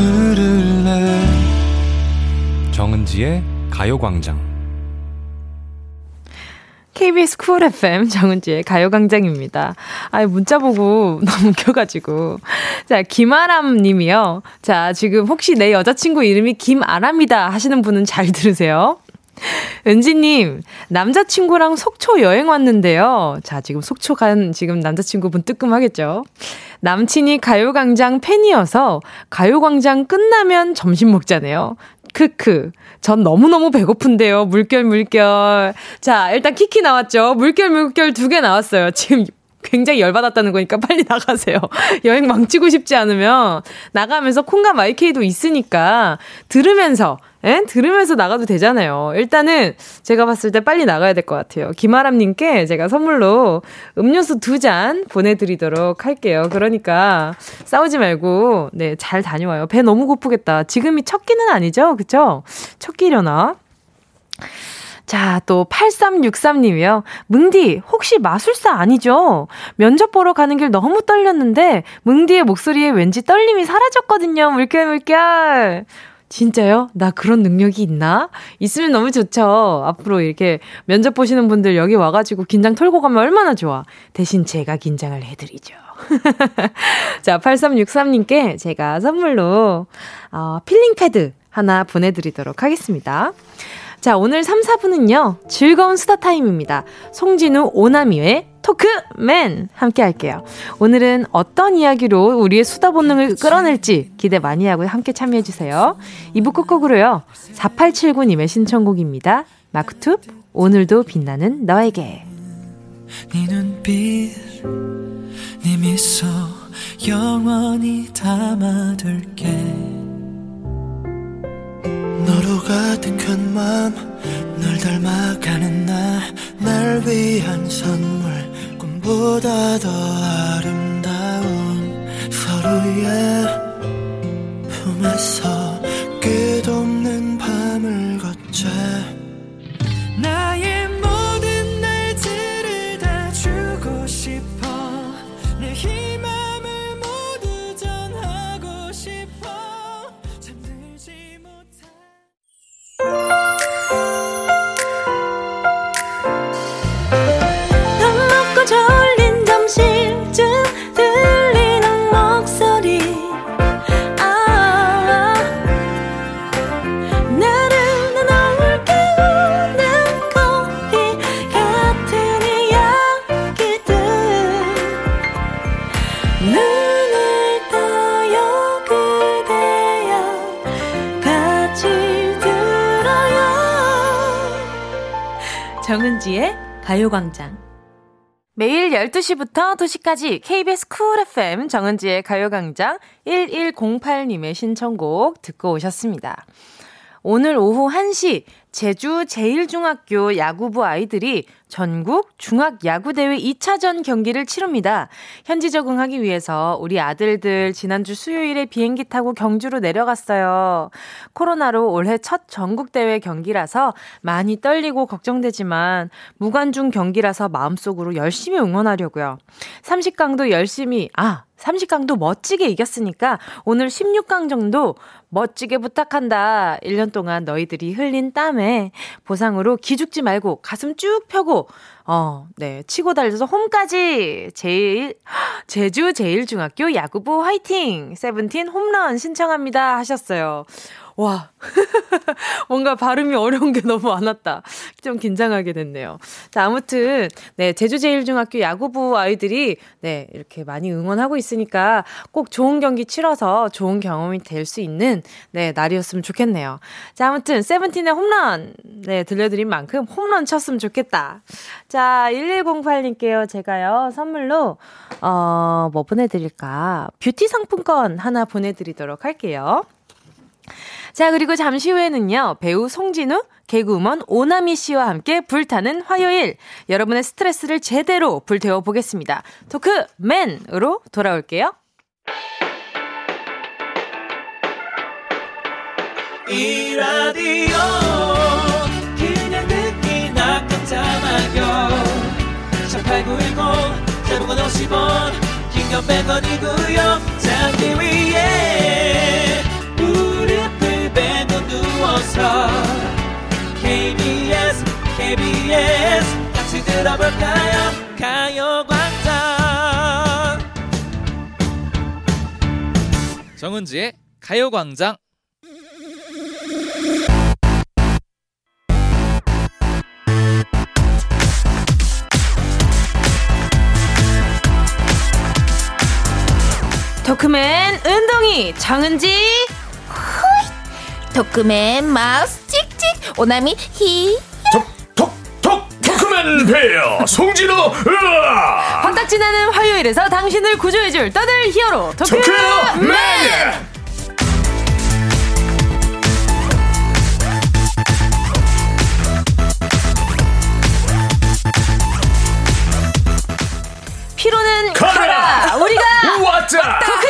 들을래 정은지의 가요광장 KBS 쿨 FM 정은지의 가요광장입니다. 아, 문자 보고 [LAUGHS] 너무 웃겨가지고. 자, 김아람 님이요. 자, 지금 혹시 내 여자친구 이름이 김아람이다 하시는 분은 잘 들으세요. 은지님, 남자친구랑 속초 여행 왔는데요. 자, 지금 속초 간 지금 남자친구분 뜨끔하겠죠? 남친이 가요광장 팬이어서 가요광장 끝나면 점심 먹자네요. 크크. 전 너무너무 배고픈데요. 물결, 물결. 자, 일단 키키 나왔죠. 물결, 물결 두 개 나왔어요. 지금 굉장히 열받았다는 거니까 [LAUGHS] 빨리 나가세요. 여행 망치고 싶지 않으면 나가면서 콩과 마이케이도 있으니까 들으면서 에? 들으면서 나가도 되잖아요. 일단은 제가 봤을 때 빨리 나가야 될 것 같아요. 김아람님께 제가 선물로 음료수 두 잔 보내드리도록 할게요. 그러니까 싸우지 말고 네 잘 다녀와요. 배 너무 고프겠다. 지금이 첫 끼는 아니죠? 그쵸? 첫 끼려나? 자, 또 8363님이요. 뭉디, 혹시 마술사 아니죠? 면접 보러 가는 길 너무 떨렸는데 뭉디의 목소리에 왠지 떨림이 사라졌거든요. 물결 물결. 진짜요? 나 그런 능력이 있나? 있으면 너무 좋죠. 앞으로 이렇게 면접 보시는 분들 여기 와가지고 긴장 털고 가면 얼마나 좋아. 대신 제가 긴장을 해드리죠. [LAUGHS] 자, 8363님께 제가 선물로, 어, peeling pad 하나 보내드리도록 하겠습니다. 자, 오늘 3, 4분은요, 즐거운 수다 타임입니다. 송진우, 오나미의 토크맨! 함께 할게요. 오늘은 어떤 이야기로 우리의 수다 본능을 끌어낼지 기대 많이 하고 함께 참여해주세요. 2부 끝곡으로요, 4879님의 신청곡입니다. 마크투, 오늘도 빛나는 너에게. 네 눈빛, 네 미소, 영원히 담아둘게. 너로 가득한 맘널 닮아가는 나 날 위한 선물 꿈보다 더 아름다운 서로의 품에서 끝없는 밤을 걷자. 나의 모 정은지의 가요광장. 매일 12시부터 2시까지 KBS 쿨 FM 정은지의 가요광장 1108님의 신청곡 듣고 오셨습니다. 오늘 오후 1시 제주 제1중학교 야구부 아이들이 전국 중학 야구대회 2차전 경기를 치릅니다. 현지 적응하기 위해서 우리 아들들 지난주 수요일에 비행기 타고 경주로 내려갔어요. 코로나로 올해 첫 전국대회 경기라서 많이 떨리고 걱정되지만 무관중 경기라서 마음속으로 열심히 응원하려고요. 30강도 열심히, 아, 30강도 멋지게 이겼으니까 오늘 16강 정도 멋지게 부탁한다. 1년 동안 너희들이 흘린 땀에 보상으로 기죽지 말고 가슴 쭉 펴고 어, 네. 치고 달려서 홈까지 제일 제주 제일중학교 야구부 화이팅! 세븐틴 홈런 신청합니다 하셨어요. 와. [LAUGHS] 뭔가 발음이 어려운 게 너무 많았다. 좀 긴장하게 됐네요. 자, 아무튼, 네, 제주제일중학교 야구부 아이들이, 네, 이렇게 많이 응원하고 있으니까 꼭 좋은 경기 치러서 좋은 경험이 될 수 있는, 네, 날이었으면 좋겠네요. 자, 아무튼, 세븐틴의 홈런, 네, 들려드린 만큼 홈런 쳤으면 좋겠다. 자, 1108님께요. 제가요, 선물로, 어, 뭐 보내드릴까? 뷰티 상품권 하나 보내드리도록 할게요. 자, 그리고 잠시 후에는요, 배우 송진우, 개그우먼 오나미 씨와 함께 불타는 화요일. 여러분의 스트레스를 제대로 불태워 보겠습니다. 토크맨으로 돌아올게요. 이 라디오 그냥 듣기나 깜짝마요 18910 대목원 50원 긴건 100원이고요 잠기 위에 KBS, KBS 같이 들어볼까요? 가요광장. 정은지의 가요광장. 더크맨 은동이 정은지. 토크맨 마우스 찍찍. 오나미 히. 톡톡톡 토크맨 베어 송진호 으아! 확딱 지나는 화요일에서 당신을 구조해줄 떠들 히어로 토크맨 토크맨 피로는 가라! 우리가 왔다 첫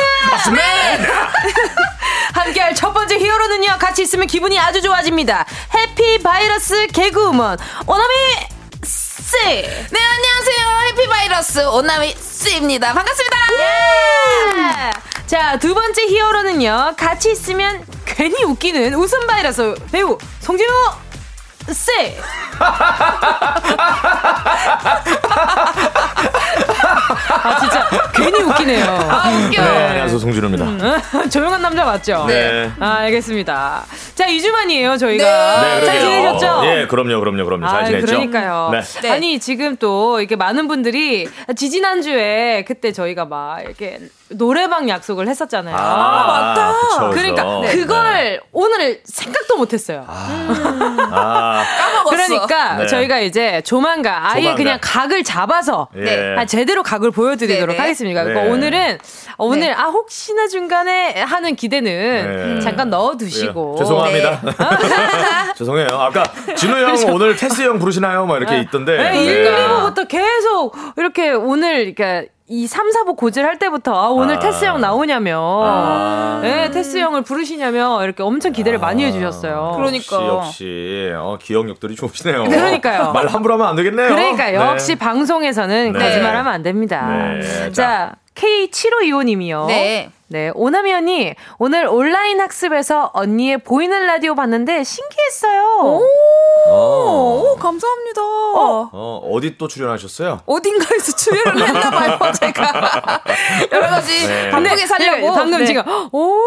번째 히어로는요 같이 있으면 기분이 아주 좋아집니다. 해피 바이러스 개그우먼 오나미 씨. 네 안녕하세요. 해피 바이러스 오나미 씨입니다. 반갑습니다. 예! 자, 두 번째 히어로는요, 같이 있으면 괜히 웃기는 웃음 바이러스 배우 송진호 씨. [LAUGHS] 아, 진짜 괜히 웃기네요. 아 웃겨 네 안녕하세요 송진호입니다 음, 조용한 남자 맞죠? 네. 아, 알겠습니다. 자, 2주 만이에요, 저희가. 네, 잘 그러게요. 지내셨죠? 예, 그럼요, 그럼요, 그럼요. 잘 아, 지냈죠? 그러니까요. 네. 네. 아니 지금 또 이렇게 많은 분들이 지지난 주에 그때 저희가 막 이렇게 노래방 약속을 했었잖아요. 아, 맞다. 그쵸, 그쵸. 그러니까 네. 그걸 오늘 생각도 못했어요. 아, 그러니까 네. 저희가 이제 조만간 아예 조만간. 그냥 각을 잡아서 예. 아, 제대로 각을 보여드리도록. 하겠습니다. 그러니까 네. 오늘은 어, 오늘 네. 아 혹시나 중간에 하는 기대는 네. 잠깐 넣어두시고 예, 죄송합니다. [LAUGHS] 죄송해요. 아까 진우 형 오늘 테스 형 부르시나요? 막 이렇게 있던데. 네, 네. 1, 2부부터 계속 이렇게 오늘 이렇게 이 3, 4부 고지를 할 때부터 아, 오늘 아. 테스 형 나오냐며 아. 네, 테스 형을 부르시냐며 이렇게 엄청 기대를 많이 해 주셨어요. 그러니까. 역시, 역시 어, 기억력들이 좋으시네요. 그러니까요. 말 함부로 하면 안 되겠네요. 그러니까 네. 역시 방송에서는 네. 거짓말하면 안 됩니다. 네, 자, K7525님이요. 네. 네, 오나미 언니, 오늘 온라인 학습에서 언니의 보이는 라디오 봤는데 신기했어요. 어, 오 감사합니다 어, 어디 또 출연하셨어요? 어딘가에서 출연을 했나봐요 [LAUGHS] 제가 여러 가지 네. 바쁘게 살려고 네, 방금 네. 지금 오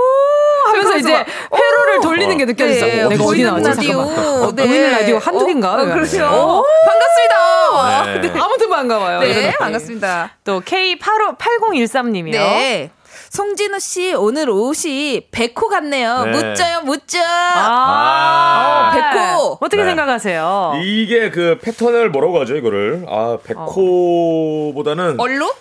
하면서 이제 막, 회로를 오. 돌리는 게 느껴졌어. 네, 내가 어디 보이는 나왔지? 라디오. 잠깐만. 어, 네. 보이는 라디오 한두 개인가? 어, 어, 그렇죠. 어? 반갑습니다 네. 아무튼 반가워요. 네. 반갑습니다 또 K858013님이요. 네. 송진우 씨 오늘 옷이 백호 같네요. 네. 묻져요, 묻져. 아, 아. 백호. 어떻게 네. 생각하세요? 이게 그 패턴을 뭐라고 하죠, 이거를? 아, 백호보다는 얼룩?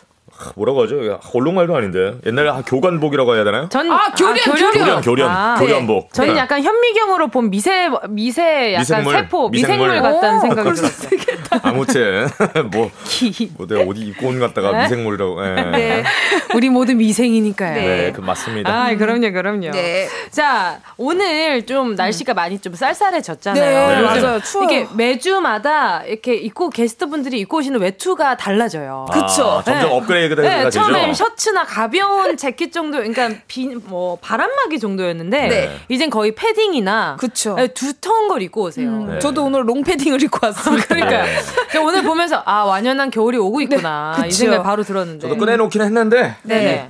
뭐라고 하죠? 얼룩말도 아닌데. 옛날에 아, 교관복이라고 해야 되나요? 전 아, 교련, 교련, 교련, 아, 교련복. 저는 네. 약간 현미경으로 본 미세 미세 약간 미생물, 세포 미생물, 미생물. 같다는 오, 생각이 그럴 들었어요. 아무튼 [LAUGHS] 뭐, 기. 뭐 내가 어디 입고 온것 같다가 네? 미생물이라고. 예. 네. 우리 모두 미생이니까요. 네, 그 맞습니다. 아, 그럼요, 그럼요. 네. 자, 오늘 좀 날씨가 많이 좀 쌀쌀해졌잖아요. 네, 요즘 맞아요. 추워요. 이게 매주마다 이렇게 입고 게스트분들이 입고 오시는 외투가 달라져요. 아, 점점 네. 업그레이드가 네. 처음엔 셔츠나 가벼운 재킷 정도, 그러니까 비, 뭐 바람막이 정도였는데 네. 이젠 거의 패딩이나 그쵸. 네, 두터운 걸 입고 오세요. 네. 저도 오늘 롱 패딩을 입고 왔습니다. 그러니까요. 네. 그러니까 오늘 보면서 아 완연한 겨울이 오고 있구나 네, 이 그쵸. 생각이 바로 들었는데. 저도 꺼내놓긴 했는데 네.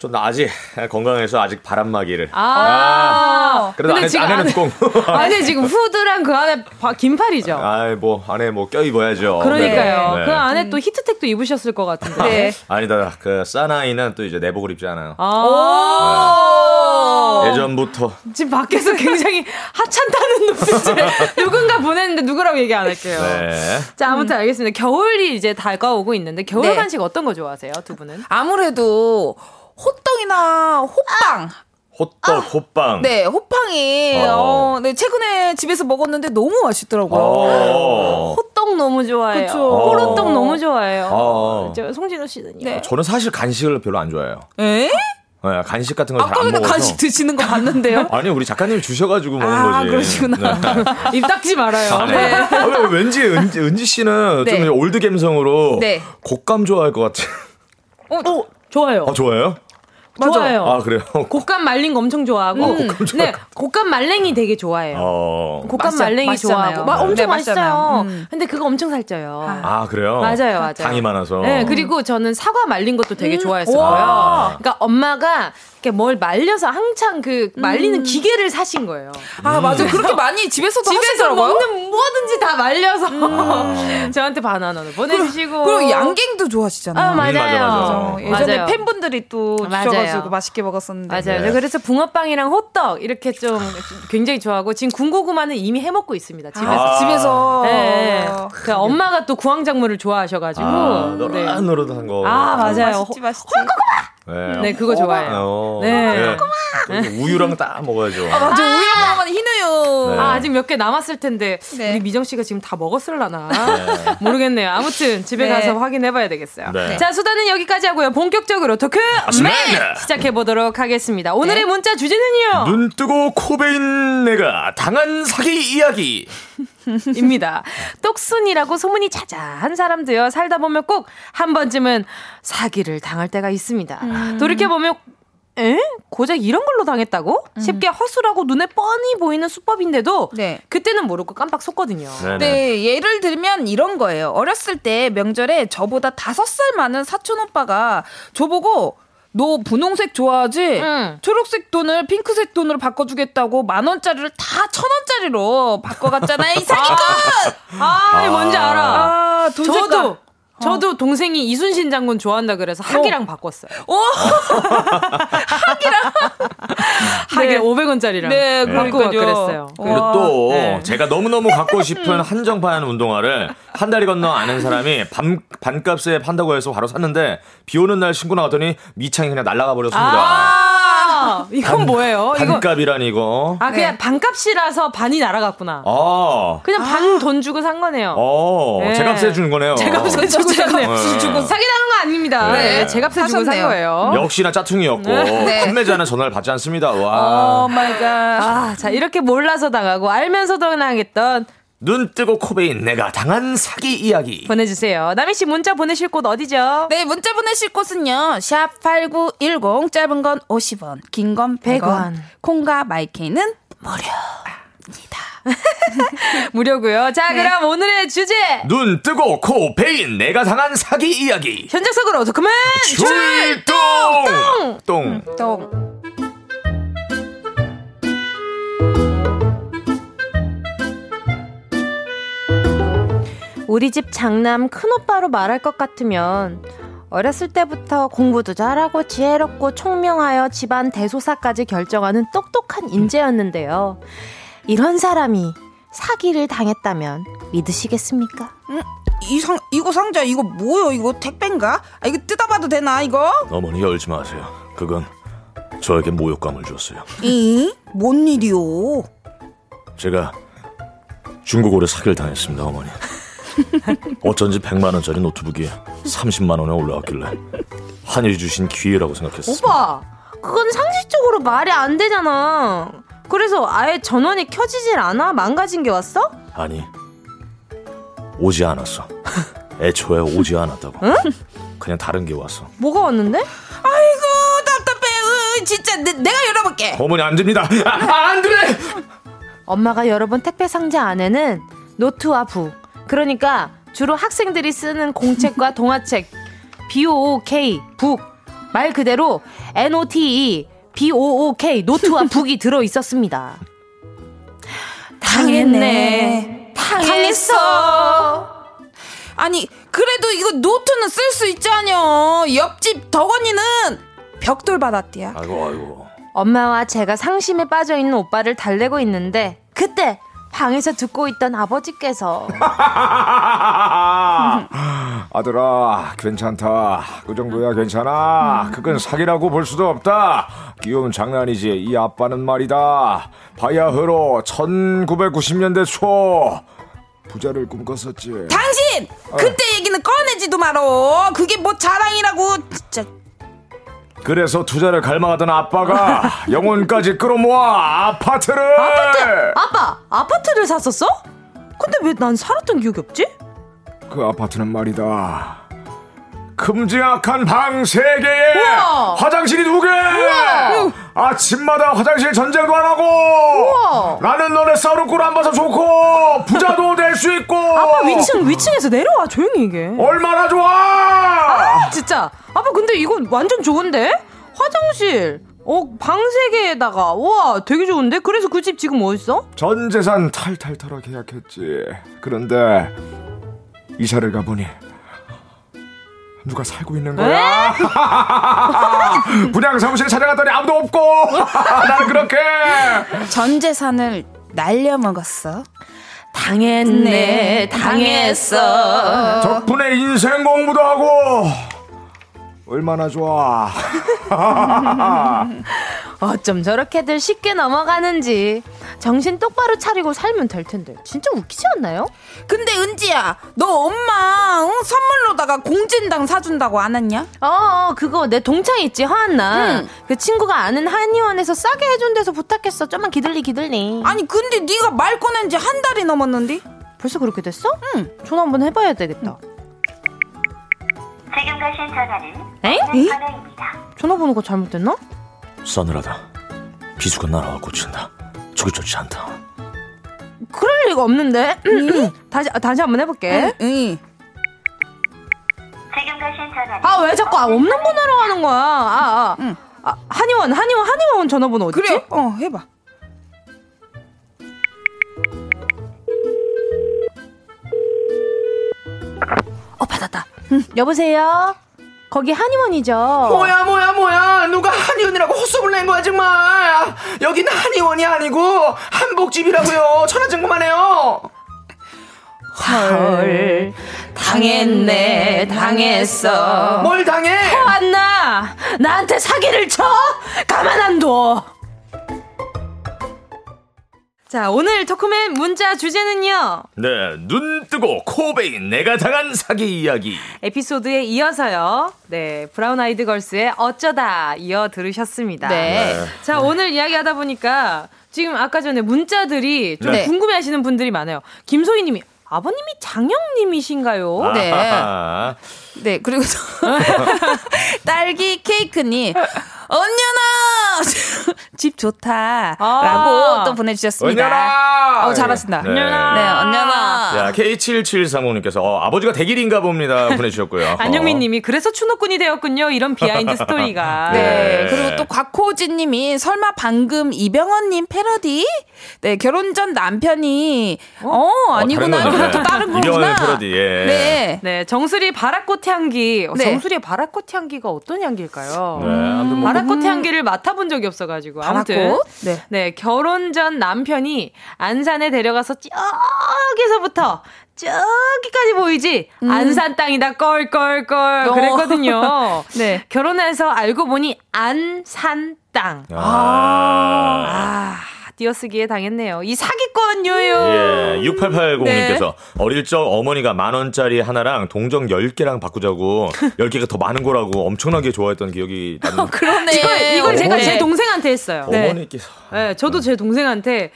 좀 아직 건강해서 아직 바람막이를. 아, 그래도 근데 안에, 지금 안에는 안에- 두꺼운. [LAUGHS] 안에 지금 후드랑 그 안에 바- 긴팔이죠. 아이 뭐 안에 뭐 껴 입어야죠. 그러니까요. 네. 그 안에 또 히트텍도 입으셨을 것 같은데. 네. 아니다. 그 사나이는 또 이제 내복을 입지 않아요. 아. 예전부터 지금 밖에서 굉장히 [LAUGHS] 하찮다는 눈빛을 [LAUGHS] 누군가 보냈는데 누구라고 얘기 안 할게요. 네. 자, 아무튼 알겠습니다. 겨울이 이제 다가오고 있는데 겨울 네. 간식 어떤 거 좋아하세요, 두 분은? 아무래도 호떡이나 호빵. 호떡, 호빵. 네, 호빵이 어. 어, 네, 최근에 집에서 먹었는데 너무 맛있더라고요. 어. 호떡 너무 좋아해요. 그쵸. 호로떡 너무 좋아해요. 어. 저 송진호 씨는요? 네. 저는 사실 간식을 별로 안 좋아해요. 에? 네, 간식 같은 걸잘 아까 안 그냥 먹어서. 간식 드시는 거 봤는데요. [LAUGHS] 아니 우리 작가님이 주셔가지고 먹는 아, 거지. 그러시구나. 네. [LAUGHS] 입 닦지 말아요. 아, 네. 아, 왜, 왠지 은지, 은지 씨는 네. 좀 올드 감성으로 네. 곶감 좋아할 것 같아. 어, 좋아요. 아 좋아요? 좋아요. 아 그래요? [LAUGHS] 곶감 말린 거 엄청 좋아하고. 곶감 네, 곶감 말랭이 되게 좋아해요. 어. 곶감 말랭이 맛있잖아요. 좋아하고. 막 네, 엄청 맛있잖아요. 맛있어요. 음. 근데 그거 엄청 살쪄요. 아 그래요? 맞아요, 맞아요. 당이 많아서. 네, 그리고 저는 사과 말린 것도 되게 좋아했어요. 와. 그러니까 엄마가 이렇게 뭘 말려서 한창 그 말리는 기계를 사신 거예요. 아, 맞아. 그렇게 많이 집에서도 집에서 하시더라고요. 먹는 뭐든지 다 말려서 [LAUGHS] 저한테 바나나를 보내주시고. 그리고 양갱도 좋아하시잖아요. 아, 맞아요. 맞아, 맞아. 어, 예전에 맞아요. 팬분들이 또 맞아요. 주고 맛있게 먹었었는데. 맞아요. 네. 그래서 붕어빵이랑 호떡 이렇게 좀 굉장히 좋아하고 지금 군고구마는 이미 해 먹고 있습니다. 집에서. 아~ 집에서. 네. 그 엄마가 또 구황작물을 좋아하셔가지고 아, 노릇노릇한 거. 아 맞아요. 맛있지, 맛있지. 홀고구마. 네, 네 그거 좋아해요. 네. 네. 우유랑 딱 먹어야죠. 아, 맞아. 우유랑 먹으면 흰 우유. 네. 아, 아직 몇 개 남았을 텐데 네. 우리 미정 씨가 지금 다 먹었을라나 네. [LAUGHS] 모르겠네요. 아무튼 집에 네. 가서 확인해 봐야 되겠어요. 네. 자, 수다는 여기까지 하고요. 본격적으로 토크 맨 시작해 보도록 하겠습니다. 오늘의 문자 주제는요. 눈 뜨고 코 베인 내가 당한 사기 이야기. 입니다. [LAUGHS] 똑순이라고 소문이 자자한 사람도요. 살다 보면 꼭 한 번쯤은 사기를 당할 때가 있습니다. 음. 돌이켜 보면 에? 고작 이런 걸로 당했다고? 음. 쉽게 허술하고 눈에 뻔히 보이는 수법인데도 네. 그때는 모르고 깜빡 속거든요. 네네. 네, 예를 들면 이런 거예요. 어렸을 때 명절에 저보다 다섯 살 많은 사촌 오빠가 저보고 너 분홍색 좋아하지? 응. 초록색 돈을 핑크색 돈으로 바꿔주겠다고 만 원짜리를 다 천 원짜리로 바꿔갔잖아요. 이 사기꾼! 아, 아, 뭔지 알아. 아, 저도 저도 동생이 이순신 장군 좋아한다 그래서 학이랑 어. 바꿨어요. 오! [LAUGHS] 학이랑 [LAUGHS] 학이 네. 500원짜리랑 네, 바꾸고 그랬어요. 근데 또 네. 제가 너무너무 갖고 싶은 한정판 운동화를 한 달이 건너 아는 사람이 반, 반값에 판다고 해서 바로 샀는데 비 오는 날 신고 나갔더니 미창이 그냥 날아가 버렸습니다. 아~ [LAUGHS] 이건 반, 뭐예요? 반값이란 이거. 아 그냥 네. 반값이라서 반이 날아갔구나. 아. 그냥 반 돈 주고 산 거네요. 어. 네. 제값에 주는 거네요. 제값에 주고 샀네요. 네. 주고 사기 당한 거 아닙니다. 네. 네. 제값에 주고 산 거예요. 역시나 짝퉁이였고 네. 판매자는 전화를 받지 않습니다. 와. oh my god. 아, 자 이렇게 몰라서 당하고 알면서도 당했던 눈 뜨고 코베인 내가 당한 사기 이야기 보내주세요. 남희 씨 문자 보내실 곳 어디죠? 네, 문자 보내실 곳은요. 샵 #8910 짧은 건 50원, 긴 건 100원. 100원. 콩과 마이케이는 무료입니다. [LAUGHS] 무료고요. 자, 네. 그럼 오늘의 주제 눈 뜨고 코 베인 내가 당한 사기 이야기 현장 속으로 도크맨 출동 똥 똥. 똥. 우리 집 장남 큰오빠로 말할 것 같으면 어렸을 때부터 공부도 잘하고 지혜롭고 총명하여 집안 대소사까지 결정하는 똑똑한 인재였는데요. 이런 사람이 사기를 당했다면 믿으시겠습니까? 음, 이 상, 이거 상자 이거 뭐요? 이거 택배인가? 아, 이거 뜯어봐도 되나 이거? 어머니 열지 마세요. 그건 저에게 모욕감을 줬어요. 이? 뭔 일이요? 제가 중국어를 사기를 당했습니다, 어머니. [LAUGHS] 어쩐지 100만 원짜리 노트북이 30만 원에 올라왔길래 하늘이 주신 기회라고 생각했어. 오빠, 그건 상식적으로 말이 안 되잖아. 그래서 아예 전원이 켜지질 않아? 망가진 게 왔어? 아니, 오지 않았어. 애초에 오지 않았다고. 응? 그냥 다른 게 왔어. 뭐가 왔는데? 아이고 답답해. 으, 진짜 내, 내가 열어볼게. 어머니 안 됩니다. 아, 안 돼. 엄마가 열어본 택배 상자 안에는 노트와 부, 그러니까 주로 학생들이 쓰는 공책과 [LAUGHS] 동화책 BOOK 북 말 그대로 NOTE BOOK 노트와 [LAUGHS] 북이 들어 있었습니다. 당했네. 당했어. 아니 그래도 이거 노트는 쓸 수 있잖여. 옆집 덕원이는 벽돌 받았대요. 아이고 아이고. 엄마와 제가 상심에 빠져 있는 오빠를 달래고 있는데 그때 방에서 듣고 있던 아버지께서. [LAUGHS] 아들아 괜찮다. 그 정도야 괜찮아. 그건 사기라고 볼 수도 없다. 귀여운 장난이지. 이 아빠는 말이다. 바야흐로 1990년대 초. 부자를 꿈꿨었지. 당신! 그때 어. 얘기는 꺼내지도 말어 그게 뭐 자랑이라고. 진짜 그래서 투자를 갈망하던 아빠가 [LAUGHS] 영혼까지 끌어모아 아파트를 아파트 아빠 아파트를 샀었어? 근데 왜 난 살았던 기억이 없지? 그 아파트는 말이다 큼지막한 방세 개에 우와. 화장실이 두 개. 아침마다 화장실 전쟁도 안 하고. 우와. 나는 너네 싸우는 꼴 안 봐서 좋고 부자도 [LAUGHS] 될 수 있고. 아빠 위층 위층에서 내려와 조용히 이게. 얼마나 좋아. 아 진짜. 아빠 근데 이거 완전 좋은데? 화장실. 어, 방세 개에다가. 와, 되게 좋은데? 그래서 그 집 지금 어딨어? 전 재산 탈탈 털어 계약했지. 그런데, 이사를 가보니, 누가 살고 있는 거야? [LAUGHS] 분양 사무실 찾아갔더니 아무도 없고 [LAUGHS] 나는 그렇게 전 재산을 날려 먹었어. 당했네, 당했어. 덕분에 인생 공부도 하고 얼마나 좋아. [LAUGHS] 어쩜 저렇게들 쉽게 넘어가는지. 정신 똑바로 차리고 살면 될 텐데. 진짜 웃기지 않나요? 근데 은지야, 너 엄마 응? 선물로다가 공진당 사준다고 안 했냐? 어, 어 그거 내 동창 있지 화한나. 응. 그 친구가 아는 한의원에서 싸게 해준 데서 부탁했어. 좀만 기들리 기들리. 아니 근데 네가 말 꺼낸 지 한 달이 넘었는데? 벌써 그렇게 됐어? 응. 전화 한번 해봐야 되겠다. 지금 가신 전화는 에? 전화입니다. 전화번호가 잘못됐나? 싸늘하다. 비수가 날아와 꽂힌다. 저기 좋지 않다. 그럴 리가 없는데. 응? 다시 다시 한번 해볼게. 응. 응. 지금 가신 전화. 아 왜 자꾸 아, 없는 번호로 하는 거야? 아, 아. 응. 아 한의원 한의원 한의원 전화번호 어디 그래. 어 해봐. 어 받았다. 응. 여보세요. 거기 한의원이죠. 뭐야 뭐야 뭐야 누가 한의원이라고 헛소문을 낸 거야 정말. 여기는 한의원이 아니고 한복집이라고요. 천하증금하네요. 헐 당했네 당했어 뭘 당해 화나 나한테 사기를 쳐 가만 안 둬 자, 오늘 토크맨 문자 주제는요. 네, 눈 뜨고 코 베인 내가 당한 사기 이야기. 에피소드에 이어서요. 네, 브라운 아이드 걸스의 어쩌다 이어 들으셨습니다. 네. 네. 자, 오늘 이야기하다 보니까 지금 아까 전에 문자들이 좀 네. 궁금해 하시는 분들이 많아요. 김소희 님이 아버님이 장영님이신가요? 네. 네, 그리고 [LAUGHS] 딸기 케이크님. 언녀나 [LAUGHS] 집 좋다라고 아~ 또 보내주셨습니다. 언녀나 어 잘하신다. 네. 언녀나 네 언녀나. 자 K7735님께서 어, 아버지가 대길인가 봅니다 [LAUGHS] 보내주셨고요. 안영민님이 그래서 추노꾼이 되었군요. 이런 behind story가. 네. 네. 그리고 또 곽호진님이 설마 방금 이병헌님 패러디? 네 결혼 전 남편이 어, 어 아니구나. 어, 또 다른 거구나. 이병헌의 패러디. 예. 네. 네 정수리 바라꽃 향기. 네. 정수리의 바라꽃 향기가 어떤 향기일까요? 네. 뭐 바라꽃 향기를 맡아본 적이 없어가지고 아무튼 네. 네 결혼 전 남편이 안산에 데려가서 저기서부터 저기까지 보이지 음. 안산 땅이다 껄껄껄 어. 그랬거든요. [LAUGHS] 네 결혼해서 알고 보니 안산 땅. 아. 아. 띄어쓰기에 당했네요. 이 사기권 요요. 예, 6880님께서 네. 어릴 적 어머니가 만 원짜리 하나랑 동정 10개랑 바꾸자고 10개가 더 많은 거라고 엄청나게 좋아했던 기억이 [LAUGHS] 나는. 어, 그러네. 이걸, 이걸 제가 제 동생한테 했어요. 어머니께서. 네, 저도 제 동생한테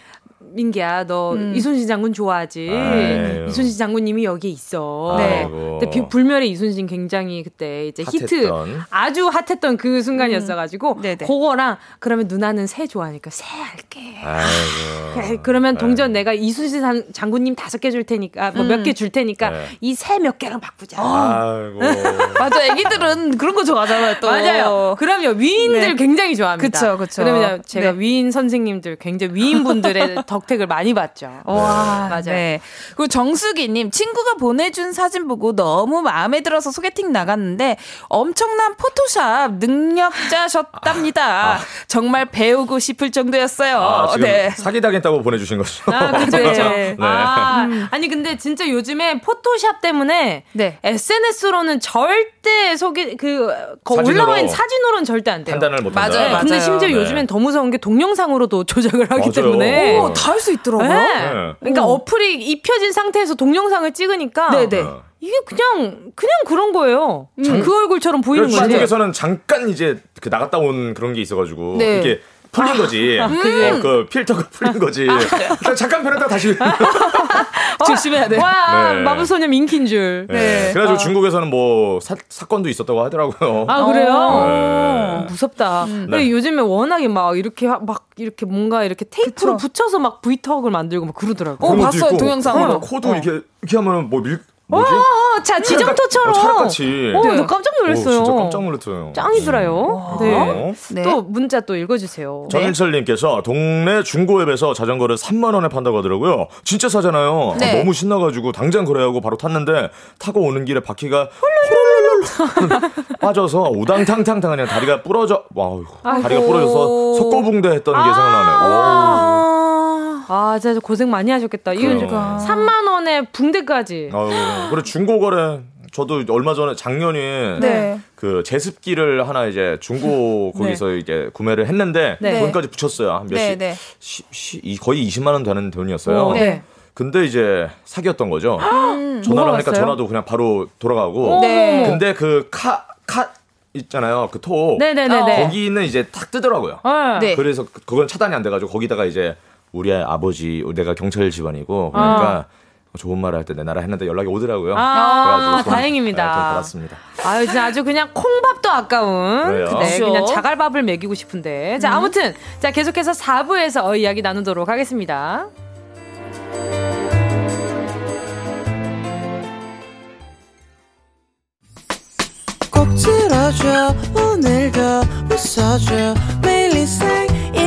민기야, 너 음. 이순신 장군 좋아하지? 아유. 이순신 장군님이 여기 있어. 네. 근데 비, 불멸의 이순신 굉장히 그때 이제 핫했던. 히트 아주 핫했던 그 순간이었어가지고 음. 그거랑 그러면 누나는 새 좋아하니까 새 할게. 아이고. [LAUGHS] 그러면 동전 내가 이순신 장군님 다섯 개 줄 테니까 뭐 몇 개줄 음. 테니까 네. 이새 몇 개랑 바꾸자. 아이고. [LAUGHS] 맞아, 애기들은 그런 거 좋아하잖아요. 또. 맞아요. 그럼요, 위인들 네. 굉장히 좋아합니다. 그렇죠, 그렇죠. 그러면 제가 네. 위인 선생님들 굉장히 위인분들의 [LAUGHS] 덕 덕택을 많이 봤죠. 와, 맞아요. 네. 그리고 정수기님, 친구가 보내준 사진 보고 너무 마음에 들어서 소개팅 나갔는데 엄청난 포토샵 능력자셨답니다. 아, 아. 정말 배우고 싶을 정도였어요. 아, 네. 사기당했다고 보내주신 거죠. 아, 그렇죠. [LAUGHS] 네. 아, 음. 아니, 근데 진짜 요즘에 포토샵 때문에 네. SNS로는 절대 소개, 그, 올라와 있는 사진으로는 절대 안 돼요. 판단을 못 한다. 맞아요. 근데 심지어 네. 요즘엔 더 무서운 게 동영상으로도 조작을 하기 맞아요. 때문에. 오, 다 할수 있더라고요. 네. 네. 그러니까 오. 어플이 입혀진 상태에서 동영상을 찍으니까 네네. 어. 이게 그냥 그냥 그런 거예요. 음. 그 얼굴처럼 보이는 거죠. 중국에서는 잠깐 이제 그 나갔다 온 그런 게 있어가지고 네. 이게 풀린 거지. 아, 음. 어, 그 필터가 풀린 거지. 아, 잠깐 변했다 다시. [LAUGHS] 조심해야 돼. 와, 네. 마법소녀 민키인 줄. 네. 네. 그래가지고 아. 중국에서는 뭐 사, 사건도 있었다고 하더라고요. 아, 그래요? 네. 무섭다. 음. 근데 요즘에 워낙에 막 이렇게 막 이렇게 뭔가 이렇게 테이프로 그쵸. 붙여서 막 브이턱을 만들고 막 그러더라고요. 어, 봤어요, 동영상으로. 코도 어. 이렇게, 이렇게 하면 뭐 밀, 뭐지? 어, 자 지점토처럼. 어, 차락같이. 어, 네. 나 깜짝 놀랐어요. 오, 진짜 깜짝 놀랐어요. 짱이더라요. 네. 네. 또 문자 또 읽어주세요. 전일철님께서 동네 중고앱에서 자전거를 3만 원에 판다고 하더라고요. 진짜 사잖아요. 네. 아, 너무 신나가지고 당장 그래하고 바로 탔는데 타고 오는 길에 바퀴가 홀 빠져서 우당탕탕탕 그냥 다리가 부러져 와 다리가 부러져서 속고붕대 했던 게 생각나네요. 아, 아 진짜 고생 많이 하셨겠다. 이거 그러니까. 3만 원에 붕대까지. 아, 그래 중고거래 저도 얼마 전에 작년에 네. 그 제습기를 하나 이제 중고 네. 거기서 네. 이제 구매를 했는데 네. 돈까지 붙였어요. 몇십 네, 네. 거의 20만 원 되는 돈이었어요. 네. 근데 이제 사기였던 거죠. 음, 전화를 하니까 왔어요? 전화도 그냥 바로 돌아가고. 네. 근데 그 카, 카, 있잖아요. 그 톡. 거기는 이제 탁 뜨더라고요. 네. 그래서 그건 차단이 안 돼가지고 거기다가 이제 우리 아버지, 내가 경찰 집안이고 그러니까 어. 좋은 말할때 내 나라 했는데 연락이 오더라고요. 아, [LAUGHS] 다행입니다. 네, 받았습니다. 아유, 진짜 아주 그냥 콩밥도 아까운. 네, 그렇죠. 그냥 자갈밥을 먹이고 싶은데. 자, 음. 아무튼 자 계속해서 4부에서 어, 이야기 나누도록 하겠습니다. 꼭 들어줘 오늘도 웃어줘 매일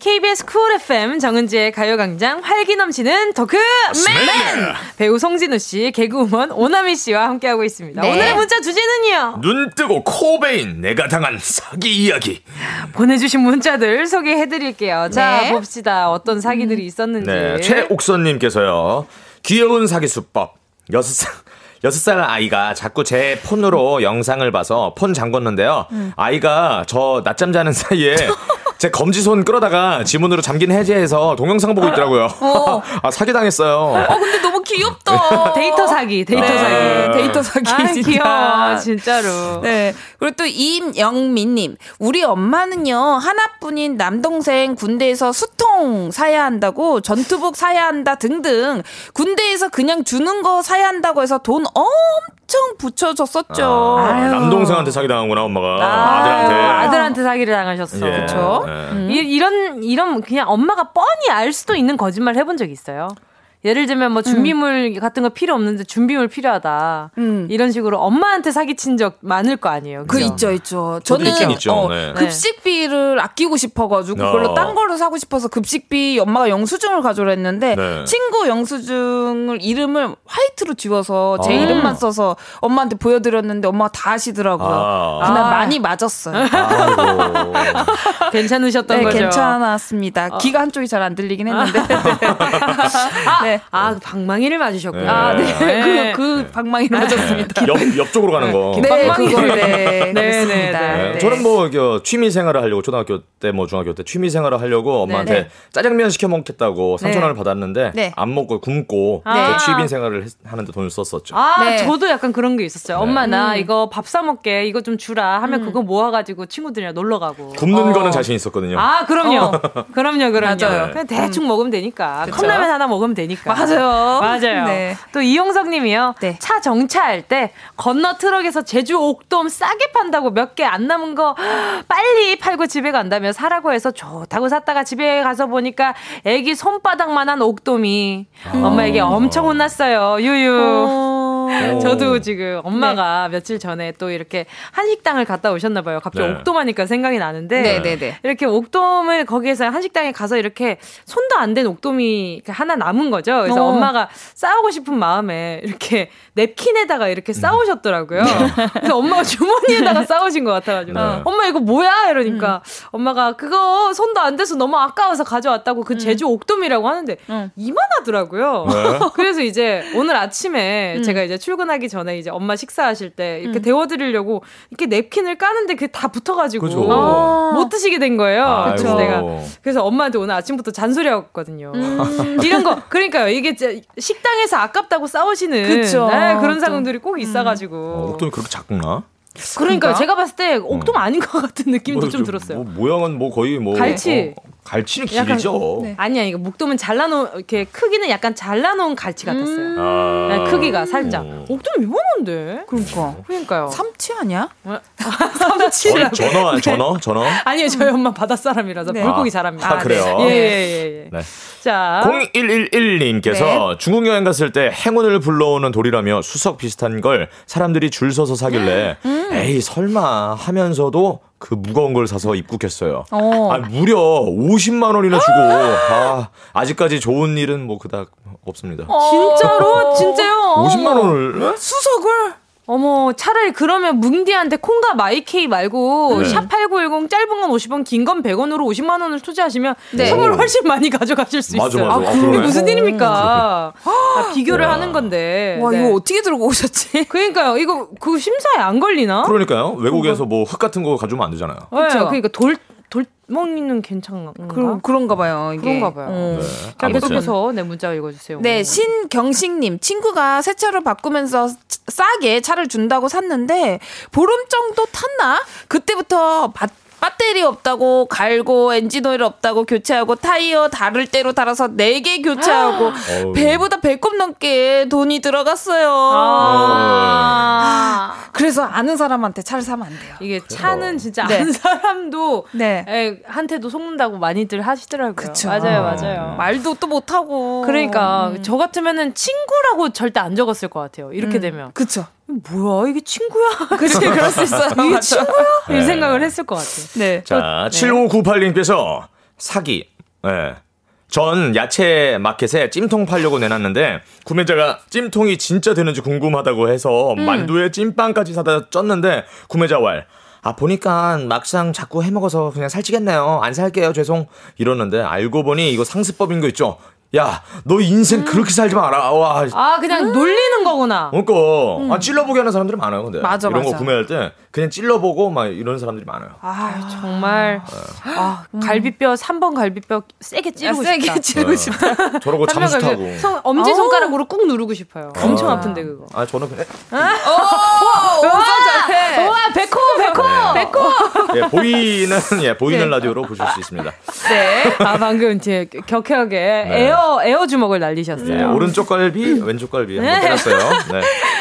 KBS 쿨 FM 정은지의 가요광장 활기 넘치는 토크맨 배우 송진우 씨, 개그우먼 오나미 씨와 함께하고 있습니다. 네. 오늘의 문자 주제는요. 눈 뜨고 코베인 내가 당한 사기 이야기. 보내주신 문자들 소개해드릴게요. 자 네. 봅시다. 어떤 사기들이 있었는지. 네, 최옥선님께서요. 귀여운 사기 수법. 여섯 살 여섯 살 아이가 자꾸 제 폰으로 영상을 봐서 폰 잠궜는데요. 음. 아이가 저 낮잠 자는 사이에 [LAUGHS] 제 검지손 끌어다가 지문으로 잠긴 해제해서 동영상 보고 있더라고요. 어. [LAUGHS] 아, 사기당했어요. 어, 근데 너무 귀엽다. [LAUGHS] 데이터 사기, 데이터 네. 사기. 데이터 사기. 아, 진짜. 귀여워, 진짜로. 네. 그리고 또 임영민님. 우리 엄마는요, 하나뿐인 남동생 군대에서 수통 사야 한다고, 전투복 사야 한다 등등, 군대에서 그냥 주는 거 사야 한다고 해서 돈 엄청 붙여줬었죠. 아, 남동생한테 사기 당한구나, 엄마가. 아, 아들한테. 아들한테 사기를 당하셨어. 예. 그쵸? 네. 음. 이런 이런 그냥 엄마가 뻔히 알 수도 있는 거짓말 해본 적 있어요. 예를 들면 뭐 준비물 음. 같은 거 필요 없는데 준비물 필요하다. 음. 이런 식으로 엄마한테 사기친 적 많을 거 아니에요. 그 그죠? 그 있죠, 있죠. 저는 있죠. 어, 네. 급식비를 아끼고 싶어가지고 어. 그걸로 딴 거를 사고 싶어서 급식비 엄마가 영수증을 가져라 했는데 네. 친구 영수증을 이름을 화이트로 지워서 제 어. 이름만 써서 엄마한테 보여드렸는데 엄마가 다 아시더라고요. 아. 그날 아. 많이 맞았어요. [LAUGHS] 괜찮으셨던 네, 거죠? 괜찮았습니다. 어. 귀가 한쪽이 잘 안 들리긴 했는데. 아, [LAUGHS] 네. 아, 그 방망이를 맞으셨군요. 네. 아, 네. 네. 그, 그 방망이를 맞았습니다. 옆, 옆쪽으로 가는 거. 네, 방망이를. 네, 네, 네, 네. 저는 뭐, 취미 생활을 하려고, 초등학교 때, 뭐, 중학교 때 취미 생활을 하려고 엄마한테 네, 짜장면 시켜 먹겠다고 3천 원을 받았는데, 안 먹고 굶고, 아. 취미 생활을 하는데 돈을 썼었죠. 아, 저도 약간 그런 게 있었어요. 엄마, 나 음. 이거 밥 사 먹게, 이거 좀 주라 하면 음. 그거 모아가지고 친구들이랑 놀러 가고. 굶는 어. 거는 자신 있었거든요. 아, 그럼요. 어. 그럼요, 그럼요. 맞아요. 그냥 대충 음. 먹으면 되니까. 컵라면 하나 먹으면 되니까. 맞아요. 맞아요. 네. 또 이용석 님이요. 네. 차 정차할 때 건너 트럭에서 제주 옥돔 싸게 판다고 몇 개 안 남은 거 빨리 팔고 집에 간다며 사라고 해서 좋다고 샀다가 집에 가서 보니까 애기 손바닥만한 옥돔이 어. 엄마에게 엄청 혼났어요. 유유. 어. 저도 지금 엄마가 네. 며칠 전에 또 이렇게 한식당을 갔다 오셨나 봐요. 갑자기 네. 옥돔 하니까 생각이 나는데 네, 네, 네. 이렇게 옥돔을 거기에서 한식당에 가서 이렇게 손도 안 된 옥돔이 하나 남은 거죠. 그래서 어. 엄마가 싸우고 싶은 마음에 이렇게 냅킨에다가 이렇게 싸우셨더라고요. 네. 그래서 엄마가 주머니에다가 싸우신 것 같아가지고 네. 엄마 이거 뭐야 이러니까 음. 엄마가 그거 손도 안 돼서 너무 아까워서 가져왔다고 그 음. 제주 옥돔이라고 하는데 음. 이만하더라고요. 네. [LAUGHS] 그래서 이제 오늘 아침에 음. 제가 이제 출근하기 전에 이제 엄마 식사하실 때 이렇게 음. 데워드리려고 이렇게 냅킨을 까는데 그게 다 붙어가지고 아. 못 드시게 된 거예요. 그래서 내가 그래서 엄마한테 오늘 아침부터 잔소리하거든요. 음. [LAUGHS] 이런 거 그러니까요. 이게 식당에서 아깝다고 싸우시는. 네, 그런 상황들이 꼭 있어가지고. 어, 옥돔이 그렇게 작구나? 그러니까 제가 봤을 때 옥돔 음. 아닌 것 같은 느낌도 뭐, 좀 들었어요. 뭐, 모양은 뭐 거의 뭐 갈치. 어, 갈치는 길죠. 네. 아니 아니 목돔은 잘라놓은 이렇게 크기는 약간 잘라놓은 갈치 같았어요. 음~ 아~ 네, 크기가 살짝. 음. 목돔 이만한데. 그러니까. 그러니까요. 삼치 아니야? [LAUGHS] 삼치. 어, 전어 네. 전어 전어. 아니요 저희 엄마 바닷사람이라서 네. 물고기 잘합니다. 아, 아 그래요? 예예예. 예, 예. 네. 자 0111님께서 네. 중국 여행 갔을 때 행운을 불러오는 돌이라며 수석 비슷한 걸 사람들이 줄 서서 사길래 음. 에이 설마 하면서도 그 무거운 걸 사서 입국했어요. 어. 아, 무려 50만 원이나 주고 아, 아직까지 좋은 일은 뭐 그닥 없습니다. 어. 진짜로? 진짜요? 50만 원을 수석을 어머, 차라리 그러면 뭉디한테 콩과 마이케이 말고 네. 샵8910 짧은 건 50원, 긴 건 100원으로 50만 원을 투자하시면 네. 선물 훨씬 많이 가져가실 수 맞아, 있어요. 맞아. 아, 이게 무슨 일입니까? 아, 비교를 야. 하는 건데. 와, 네. 이거 어떻게 들고 오셨지? [LAUGHS] 그러니까요. 이거 그 심사에 안 걸리나? 그러니까요. 외국에서 뭐 흙 같은 거 가져오면 안 되잖아요. 그렇죠. 그러니까 돌 돌멍이는 괜찮나? 그, 그런가 봐요. 이게. 그런가 봐요. 어. 네. 자, 계속해서 네, 문자 읽어주세요. 네, 신경식님. 친구가 새 차를 바꾸면서 싸게 차를 준다고 샀는데, 보름 정도 탔나? 그때부터 바, 배터리 없다고 갈고 엔진 오일 없다고 교체하고 타이어 다를 대로 달아서 4개 교체하고 [GASPS] 배보다 배꼽 넘게 돈이 들어갔어요. 아~ 그래서 아는 사람한테 차를 사면 안 돼요. 이게 차는 진짜 네. 아는 사람도 네. 에, 한테도 속는다고 많이들 하시더라고요. 그쵸. 맞아요, 맞아요. 말도 또 못하고. 그러니까 음. 저 같으면은 친구라고 절대 안 적었을 것 같아요. 이렇게 음. 되면. 그쵸. 뭐야 이게 친구야? [LAUGHS] 그치 그럴 수 있어요. 이게 친구야? 네. 이 생각을 했을 것 같아. 네. 자, 7598님께서 사기. 네. 전 야채 마켓에 찜통 팔려고 내놨는데 구매자가 찜통이 진짜 되는지 궁금하다고 해서 음. 만두에 찜빵까지 사다 쪘는데 구매자 왈. 아 보니까 막상 자꾸 해먹어서 그냥 살찌겠네요. 안 살게요. 죄송. 이러는데 알고 보니 이거 상습법인 거 있죠. 야, 너 인생 음. 그렇게 살지 마라. 와. 아, 그냥 음. 놀리는 거구나. 그러니까 음. 아, 찔러보게 하는 사람들이 많아요. 근데 맞아, 이런 맞아. 거 구매할 때 그냥 찔러보고 막 이런 사람들이 많아요. 아, 정말. 네. 아, 갈비뼈 3번 갈비뼈 세게 찌르고 세게 싶다. 찌르고 네. 싶다. [LAUGHS] 저러고 잠수 타고. 성, 엄지 손가락으로 꾹 누르고 싶어요. 엄청 아픈데 그거. 아, 저는 그냥. 아? 오, 와, 와, 백호, 백호, 네. 백호. 예, 보이는 예, 보이는 네. 라디오로 보실 수 있습니다. 네. 아, 방금 제 격하게 네. 에어 에어 주먹을 날리셨어요. 네, 오른쪽 갈비, 왼쪽 갈비 한번 때렸어요. 네.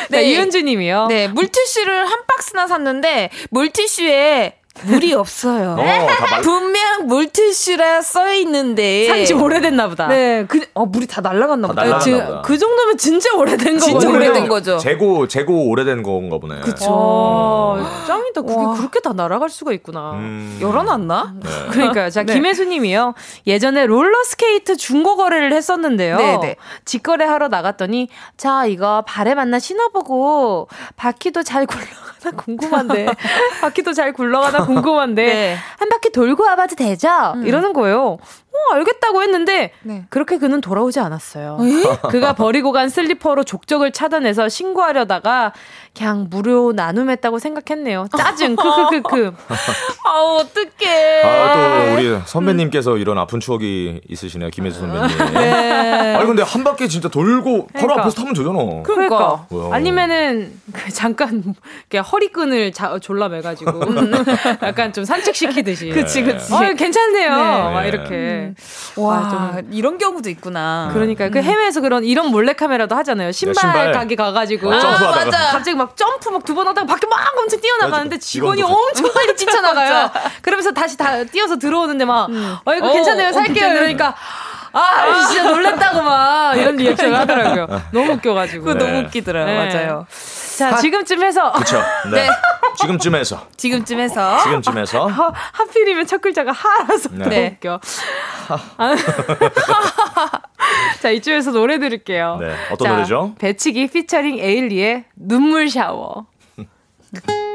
네, 이은주 님이요. 네, 물티슈를 한 박스나 샀는데 물티슈에 물이 없어요. 어, 분명 물티슈라 써 있는데 산지 오래됐나 보다. 네, 그 어, 물이 다 날라갔나 보다. 다 그, 그 정도면 진짜 오래된 거죠. 진짜 오래된 거죠. 재고 재고 오래된 건가 보네. 그쵸. 어, 짱이다. 그게 와. 그렇게 다 날아갈 수가 있구나. 음. 열어놨나? 네. [LAUGHS] 그러니까요. 자, 네. 김혜수님이요. 예전에 롤러 스케이트 중고 거래를 했었는데요. 네네. 네. 직거래 하러 나갔더니 자 이거 발에 맞나 신어보고 바퀴도 잘 굴러가 나 궁금한데 [LAUGHS] 바퀴도 잘 굴러가나 궁금한데 네. 한 바퀴 돌고 와봐도 되죠? 음. 이러는 거예요. 어, 알겠다고 했는데 네. 그렇게 그는 돌아오지 않았어요. 그가 버리고 간 슬리퍼로 족적을 차단해서 신고하려다가 그냥 무료 나눔했다고 생각했네요. 짜증. 크크크크. [LAUGHS] 아, 어떡해. 아, 또 우리 선배님께서 이런 아픈 추억이 있으시네요. 김혜수 선배님. 네. 아니 근데 한 바퀴 진짜 돌고 그러니까. 바로 앞에서 타면 되잖아. 그러니까. 그러니까. 아니면은 그 잠깐 허리끈을 자, 졸라 매가지고 [LAUGHS] 약간 좀 산책시키듯이. 그치, 그치. 어, 괜찮네요. 네. 막 이렇게. 와, 아, 좀 이런 경우도 있구나. 그러니까 그 음. 해외에서 그런 이런 몰래 카메라도 하잖아요. 신발, 신발. 가게 가가지고 아, 점프하다가 갑자기 막 점프 막 두 번 하다가 밖에 막 엄청 뛰어나가는데 직원이 엄청 빨리 뛰쳐나가요. [LAUGHS] 그러면서 다시 다 뛰어서 들어오는데 막, 음. 어 이거 괜찮아요, 어, 살게요. 이러니까. 아, 진짜 놀랬다고 막 이런 리액션을 [LAUGHS] 하더라고요. 너무 웃겨가지고. 그거 네. 너무 웃기더라고요. 네. 맞아요. 자, 하, 지금쯤 해서. 그쵸. [LAUGHS] 네. 네. 지금쯤 해서. 지금쯤 해서. 지금쯤 해서. 하, 하필이면 첫 글자가 하라서 네. 더 웃겨. 하. [LAUGHS] 자, 이쯤에서 노래 들을게요. 네. 어떤 자, 노래죠? 배치기 피처링 에일리의 눈물 샤워. [LAUGHS]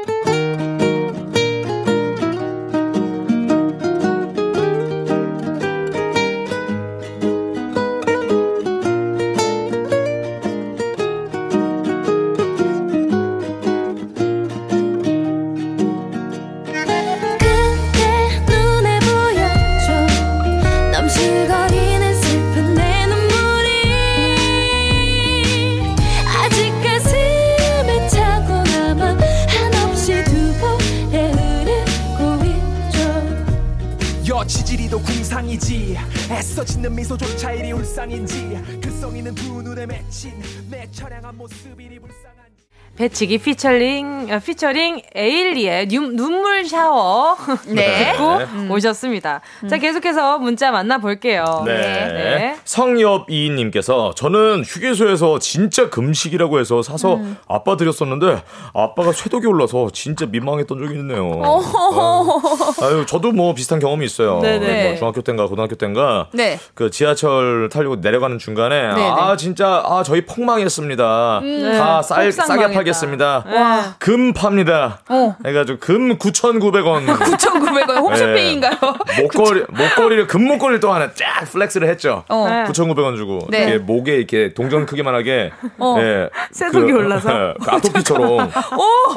배치기 피처링 어, 피처링 에일리의 눈, 눈물 샤워 네. [LAUGHS] 듣고 네. 오셨습니다. 음. 자 계속해서 문자 만나 볼게요. 네. 네. 성엽이님께서 저는 휴게소에서 진짜 금식이라고 해서 사서 음. 아빠 드렸었는데 아빠가 쇠독이 올라서 진짜 민망했던 적이 있네요. 아, 아유 저도 뭐 비슷한 경험이 있어요. 네네. 뭐 중학교 때인가 고등학교 때인가 네. 그 지하철 타려고 내려가는 중간에 네네. 아 진짜 아 저희 폭망했습니다. 음. 다 쌀 싸게 팔 하겠습니다. 와. 금 팝니다. 어. 해가지고 금 9,900원. 9,900원 [LAUGHS] 홈쇼핑인가요? 목걸이 [LAUGHS] 목걸이를 금 목걸이를 또 하나 쫙 flex를 했죠. 어. 9,900원 주고 네. 이게 목에 이렇게 동전 크기만하게 어. 예, 쇠독이 그, 올라서 [LAUGHS] 그 아토피처럼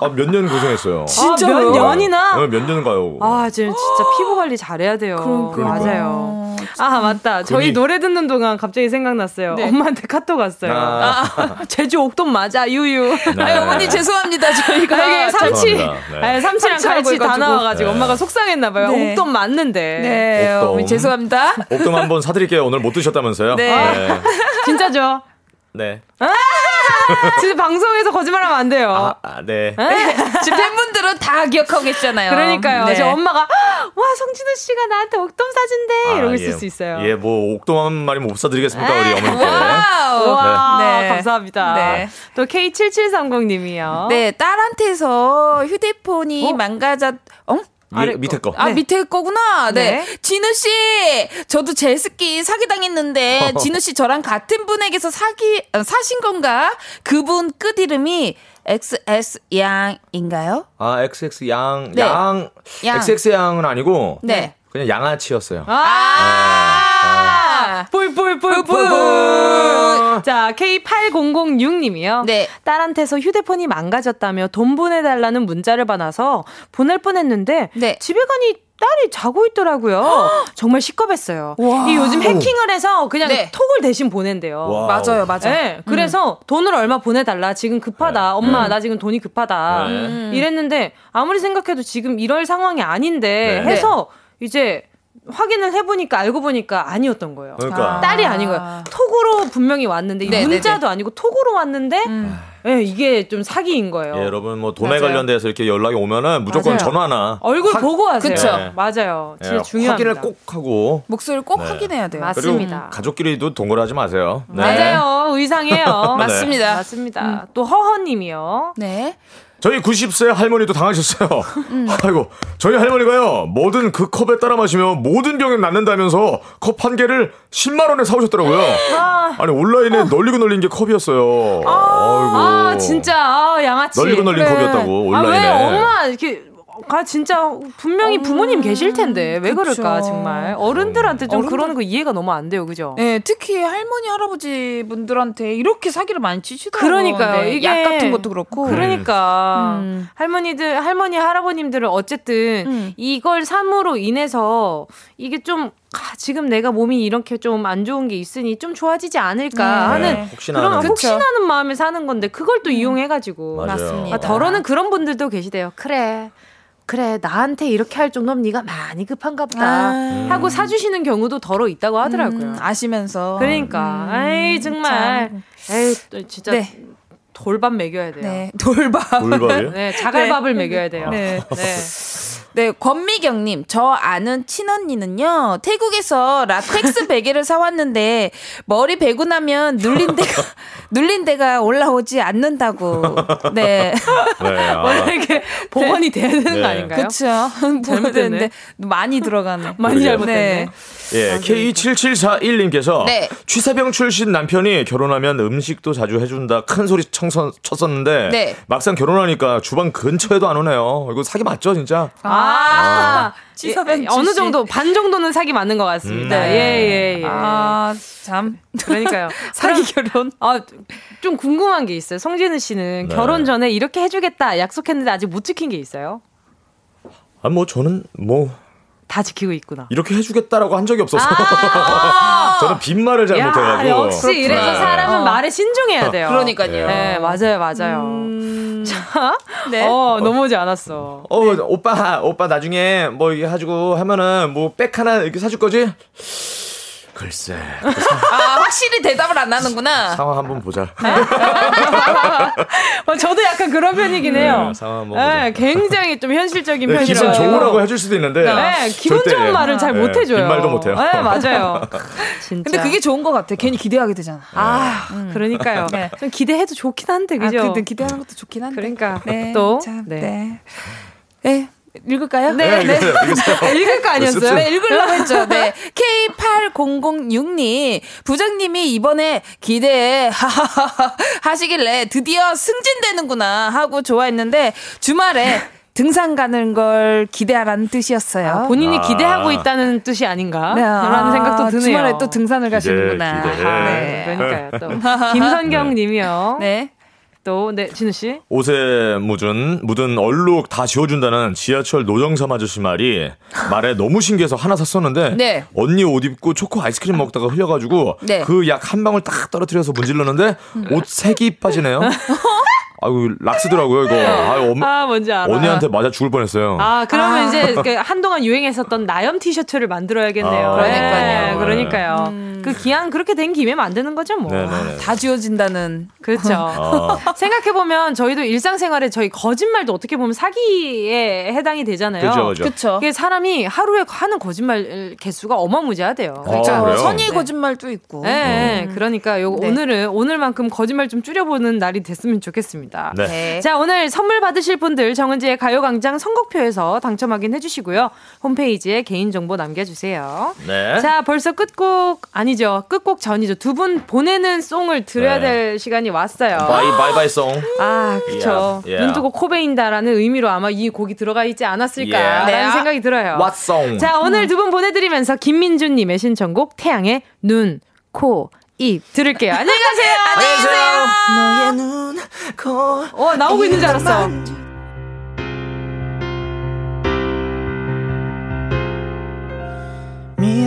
아, 몇년 고생했어요. 진짜 아, 몇 년이나? 네, 몇 년 가요. 아 지금 진짜 피부 관리 잘해야 돼요. 그러니까. 맞아요. 아 맞다. 저희 노래 듣는 동안 갑자기 생각났어요. 네. 엄마한테 카톡 왔어요. 아. 아, 제주 옥돔 맞아 유유. 네. 아니, 어머니 죄송합니다. 저희가 이게 삼치, 네. 아 삼치랑 갈치 다 나와가지고 네. 엄마가 속상했나봐요. 네. 옥동 맞는데. 네, 옥동. 어머니 죄송합니다. 옥동 한번 사드릴게요. 오늘 못 드셨다면서요? 네. 네. [LAUGHS] 진짜죠? 네. 아! [LAUGHS] 지금 방송에서 거짓말하면 안 돼요. 아, 아 네. 네. 지금 팬분들은 다 기억하고 계시잖아요. 그러니까요. 네. 저 엄마가 와 성진우 씨가 나한테 옥돔 사준대 아, 이러고 있을 예. 수 있어요. 예, 뭐 옥돔 한 마리면 못 사드리겠습니까 우리 어머니께. 와, 네. 감사합니다. 네. 또 K7730님이요. 네, 딸한테서 휴대폰이 어? 망가졌. 어? 아래 밑에 거. 아, 네. 밑에 거구나. 네. 네. 진우 씨, 저도 제스키 사기 당했는데 [LAUGHS] 진우 씨 저랑 같은 분에게서 사기 어, 사신 건가? 그분 끝 이름이 XS 양인가요? 아, XX 양. 네. 양. 양. XX 양은 아니고 네. 그냥 양아치였어요. 아! 아~ 뿔뿔뿔뿔. 자, K8006님이요. 네. 딸한테서 휴대폰이 망가졌다며 돈 보내달라는 문자를 받아서 보낼 뻔 했는데, 네. 집에 가니 딸이 자고 있더라고요. [GASPS] 정말 식겁했어요. 이 요즘 해킹을 해서 그냥 네. 톡을 대신 보낸대요. wow. 맞아요, 맞아요. 네, 그래서 음. 돈을 얼마 보내달라. 지금 급하다. 네. 엄마, 음. 나 지금 돈이 급하다. 네. 이랬는데 아무리 생각해도 지금 이럴 상황이 아닌데 네. 해서 이제 확인을 해보니까 알고 보니까 아니었던 거예요. 그러니까. 딸이 아닌 거예요. 톡으로 분명히 왔는데 네, 문자도 네, 네. 아니고 톡으로 왔는데 음. 네, 이게 좀 사기인 거예요. 예, 여러분 뭐 돈에 맞아요. 관련돼서 이렇게 연락이 오면은 무조건 맞아요. 전화나 얼굴 확, 보고 하세요. 그쵸? 네. 맞아요. 진짜 예, 중요합니다. 확인을 꼭 하고 목소리를 꼭 네. 확인해야 돼요. 맞습니다. 가족끼리도 동거하지 마세요. 네. 맞아요. 의상이에요. [LAUGHS] 맞습니다. 맞습니다. 음. 또 허허님이요. 네. 저희 90세 할머니도 당하셨어요. 음. [LAUGHS] 아이고, 저희 할머니가요, 뭐든 그 컵에 따라 마시면 모든 병에 낫는다면서 컵 한 개를 10만원에 사오셨더라고요. 아. 아니, 온라인에 어. 널리고 널린 게 컵이었어요. 아, 아이고. 아 진짜, 아, 양아치. 널리고 널린 그래. 컵이었다고, 온라인에. 아, 왜 엄마, 이렇게 아 진짜 분명히 부모님 계실 텐데 왜 그쵸. 그럴까 정말 어른들한테 좀 어른들... 그러는 거 이해가 너무 안 돼요, 그죠? 네, 특히 할머니 할아버지 분들한테 이렇게 사기를 많이 치시더라고요. 그러니까요. 네, 이게 약 같은 것도 그렇고. 그러니까 음. 할머니들 할머니 할아버님들은 어쨌든 음. 이걸 삼으로 인해서 이게 좀 아, 지금 내가 몸이 이렇게 좀 안 좋은 게 있으니 좀 좋아지지 않을까 네. 하는 네. 혹시나 그런 하는. 혹시나는 마음에 사는 건데 그걸 또 음. 이용해가지고 맞습니다. 아, 덜어는 그런 분들도 계시대요. 그래 그래 나한테 이렇게 할 정도면 네가 많이 급한가 보다 아. 하고 사주시는 경우도 더러 있다고 하더라고요. 음, 아시면서 그러니까 음, 아이 정말 에이 또 진짜 네. 돌밥 먹여야 돼요. 네, 돌밥. 돌밥이요? 네, 자갈밥을 네. 먹여야 돼요. 네. 네. 네, 권미경님, 저 아는 친언니는요, 태국에서 라텍스 [LAUGHS] 베개를 사왔는데, 머리 베고 나면 눌린 데가, [LAUGHS] 눌린 데가 올라오지 않는다고. 네. [LAUGHS] 네 아. 원래 이게 복원이 돼야 되는 네. 거 아닌가요? 그쵸. 잘못됐는데, 많이 들어가네. 많이 잘못됐네. 네. 예, 아, K7741님께서 네. 취사병 출신 남편이 결혼하면 음식도 자주 해준다 큰 소리 청선, 쳤었는데 네. 막상 결혼하니까 주방 근처에도 안 오네요. 이거 사기 맞죠, 진짜? 아, 아. 취사병 예, 어느 정도 반 정도는 사기 맞는 것 같습니다. 음. 네. 예, 예, 예. 아, 참. 그러니까요. [LAUGHS] 사기 결혼? 아, 좀 궁금한 게 있어요. 성진우 씨는 네. 결혼 전에 이렇게 해주겠다 약속했는데 아직 못 지킨 게 있어요? 아, 뭐 저는 뭐 다 지키고 있구나. 이렇게 해주겠다라고 한 적이 없어서 아~ [LAUGHS] 저는 빈말을 잘 못해가지고. 역시 이래서 사람은 어. 말에 신중해야 돼요. 그러니까요. 네, 맞아요, 맞아요. 음... 자, [LAUGHS] 네. 어, 넘어오지 않았어. 어, 네. 오빠, 오빠 나중에 뭐 이게 가지고 하면은 뭐 백 하나 이렇게 사줄 거지? 글쎄. 아, 확실히 대답을 안 하는구나. 상황 한번 보자. 어, 저도 약간 그런 편이긴 해요. 네, 상황 한번 보자. 네, 굉장히 좀 현실적인 네, 편이라서. 기분 좋으라고 해줄 수도 있는데. 네, 기분 좋은 말을 잘 못해줘요. 네, 말도 못 해요. 네, 맞아요. [LAUGHS] 진짜. 근데 그게 좋은 것 같아. 괜히 기대하게 되잖아. 아, 음. 그러니까요. 네. 좀 기대해도 좋긴 한데, 그죠? 아, 근데 기대하는 것도 좋긴 한데. 그러니까. 네, 또. 참, 네. 네. 네. 읽을까요? 네, 네. 네. [LAUGHS] 읽을 거 아니었어요? 네, 읽으려고 했죠. 네. K8006님, 부장님이 이번에 기대해, [LAUGHS] 하시길래 드디어 승진되는구나 하고 좋아했는데, 주말에 등산 가는 걸 기대하라는 뜻이었어요. 아, 본인이 아. 기대하고 있다는 뜻이 아닌가? 네. 라는 생각도 드네요. 주말에 또 등산을 가시는구나. 기대. 네. 그러니까요. 또. 김선경 님이요. 네. 또, 네, 진우 씨. 옷에 묻은, 묻은 얼룩 다 지워준다는 지하철 노정삼 아저씨 말이 말에 너무 신기해서 하나 샀었는데. 네. 언니 옷 입고 초코 아이스크림 먹다가 흘려가지고. 네. 그 약 한 방울 딱 떨어뜨려서 문질렀는데 옷 색이 빠지네요. [LAUGHS] 아유 락스더라고요 이거. 아, 엄, 아 뭔지 알아. 언니한테 맞아 죽을 뻔했어요. 아 그러면 아. 이제 그 한동안 유행했었던 나염 티셔츠를 만들어야겠네요. 아, 그러니까요. 네, 그러니까요. 음. 그 기한 그렇게 된 김에 만드는 거죠 뭐. 아, 다 지워진다는. 그렇죠. 어. [LAUGHS] 생각해 보면 저희도 일상생활에 저희 거짓말도 어떻게 보면 사기에 해당이 되잖아요. 그렇죠. 그렇죠. 그게 사람이 하루에 하는 거짓말 개수가 어마무지하대요. 그렇죠. 아, 선의 네. 거짓말도 있고. 네, 음. 그러니까 요 네. 오늘은 오늘만큼 거짓말 좀 줄여보는 날이 됐으면 좋겠습니다. 네. 네. 자, 오늘 선물 받으실 분들 정은지의 가요광장 선곡표에서 당첨 확인해 주시고요. 홈페이지에 개인정보 남겨주세요. 네. 자, 벌써 끝곡, 아니 죠. 끝곡 전이죠. 두 분 보내는 song을 들어야 네. 될 시간이 왔어요. bye, bye, bye song. 아, 그쵸. 예, 예. 눈 뜨고 코 베인다라는 의미로 아마 이 곡이 들어가 있지 않았을까라는 yeah. 생각이 들어요. What song? 자, 오늘 두 분 보내드리면서 김민주님의 신청곡 태양의 눈, 코, 입 들을게요. 안녕히 가세요. 안녕히 계세요. 너의 눈, 코. 어, 나오고 있는 줄 알았어.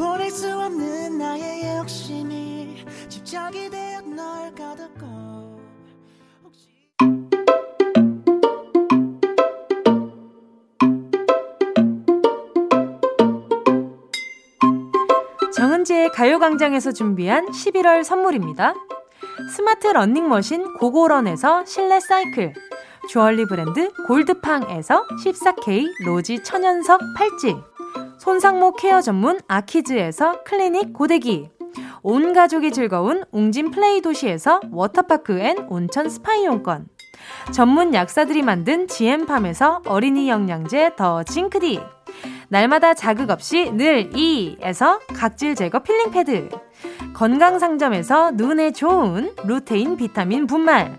보낼 수 없는 나의 욕심이 집착이 되어 널 가득고 정은지의 가요광장에서 준비한 11월 선물입니다. 스마트 러닝머신 고고런에서 실내 사이클 주얼리 브랜드 골드팡에서 14K 로지 천연석 팔찌 손상모 케어 전문 아키즈에서 클리닉 고데기. 온 가족이 즐거운 웅진 플레이 도시에서 워터파크 and 온천 스파 이용권. 전문 약사들이 만든 지엠팜에서 어린이 영양제 더 징크디. 날마다 자극 없이 늘 이에서 각질 제거 필링 패드. 건강 상점에서 눈에 좋은 루테인 비타민 분말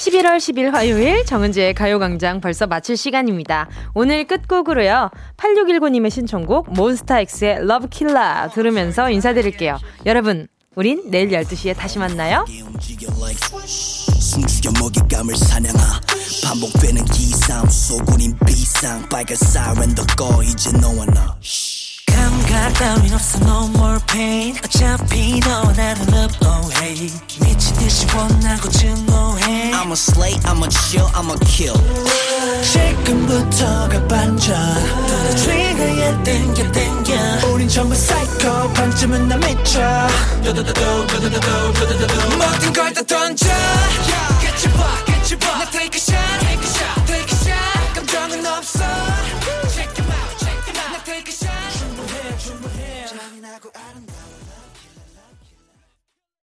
11월 10일 화요일 정은지의 가요광장 벌써 마칠 시간입니다. 오늘 끝곡으로요. 8619님의 신청곡 몬스타엑스의 러브킬라 들으면서 인사드릴게요. 여러분 우린 내일 12시에 다시 만나요. 숨죽여 먹잇감을 사냥하 반복되는 기상 속우린 비상 빨간 사이렌 더꺼 이제 너와 나 감각 따윈 없어 no more pain. 어차피 너와 나는 love oh hey. 미친 듯이 원하고 증오해. I'm a slay I'm a chill I'm a kill. 지금부터가 반전. 너의 trigger에 땡겨 땡겨. 우린 전부 사이코 반쯤은 나 미쳐. 모든 걸 다 던져. 깨쳐봐 깨쳐봐 나 take a shot take a shot take a shot. 감정은 없어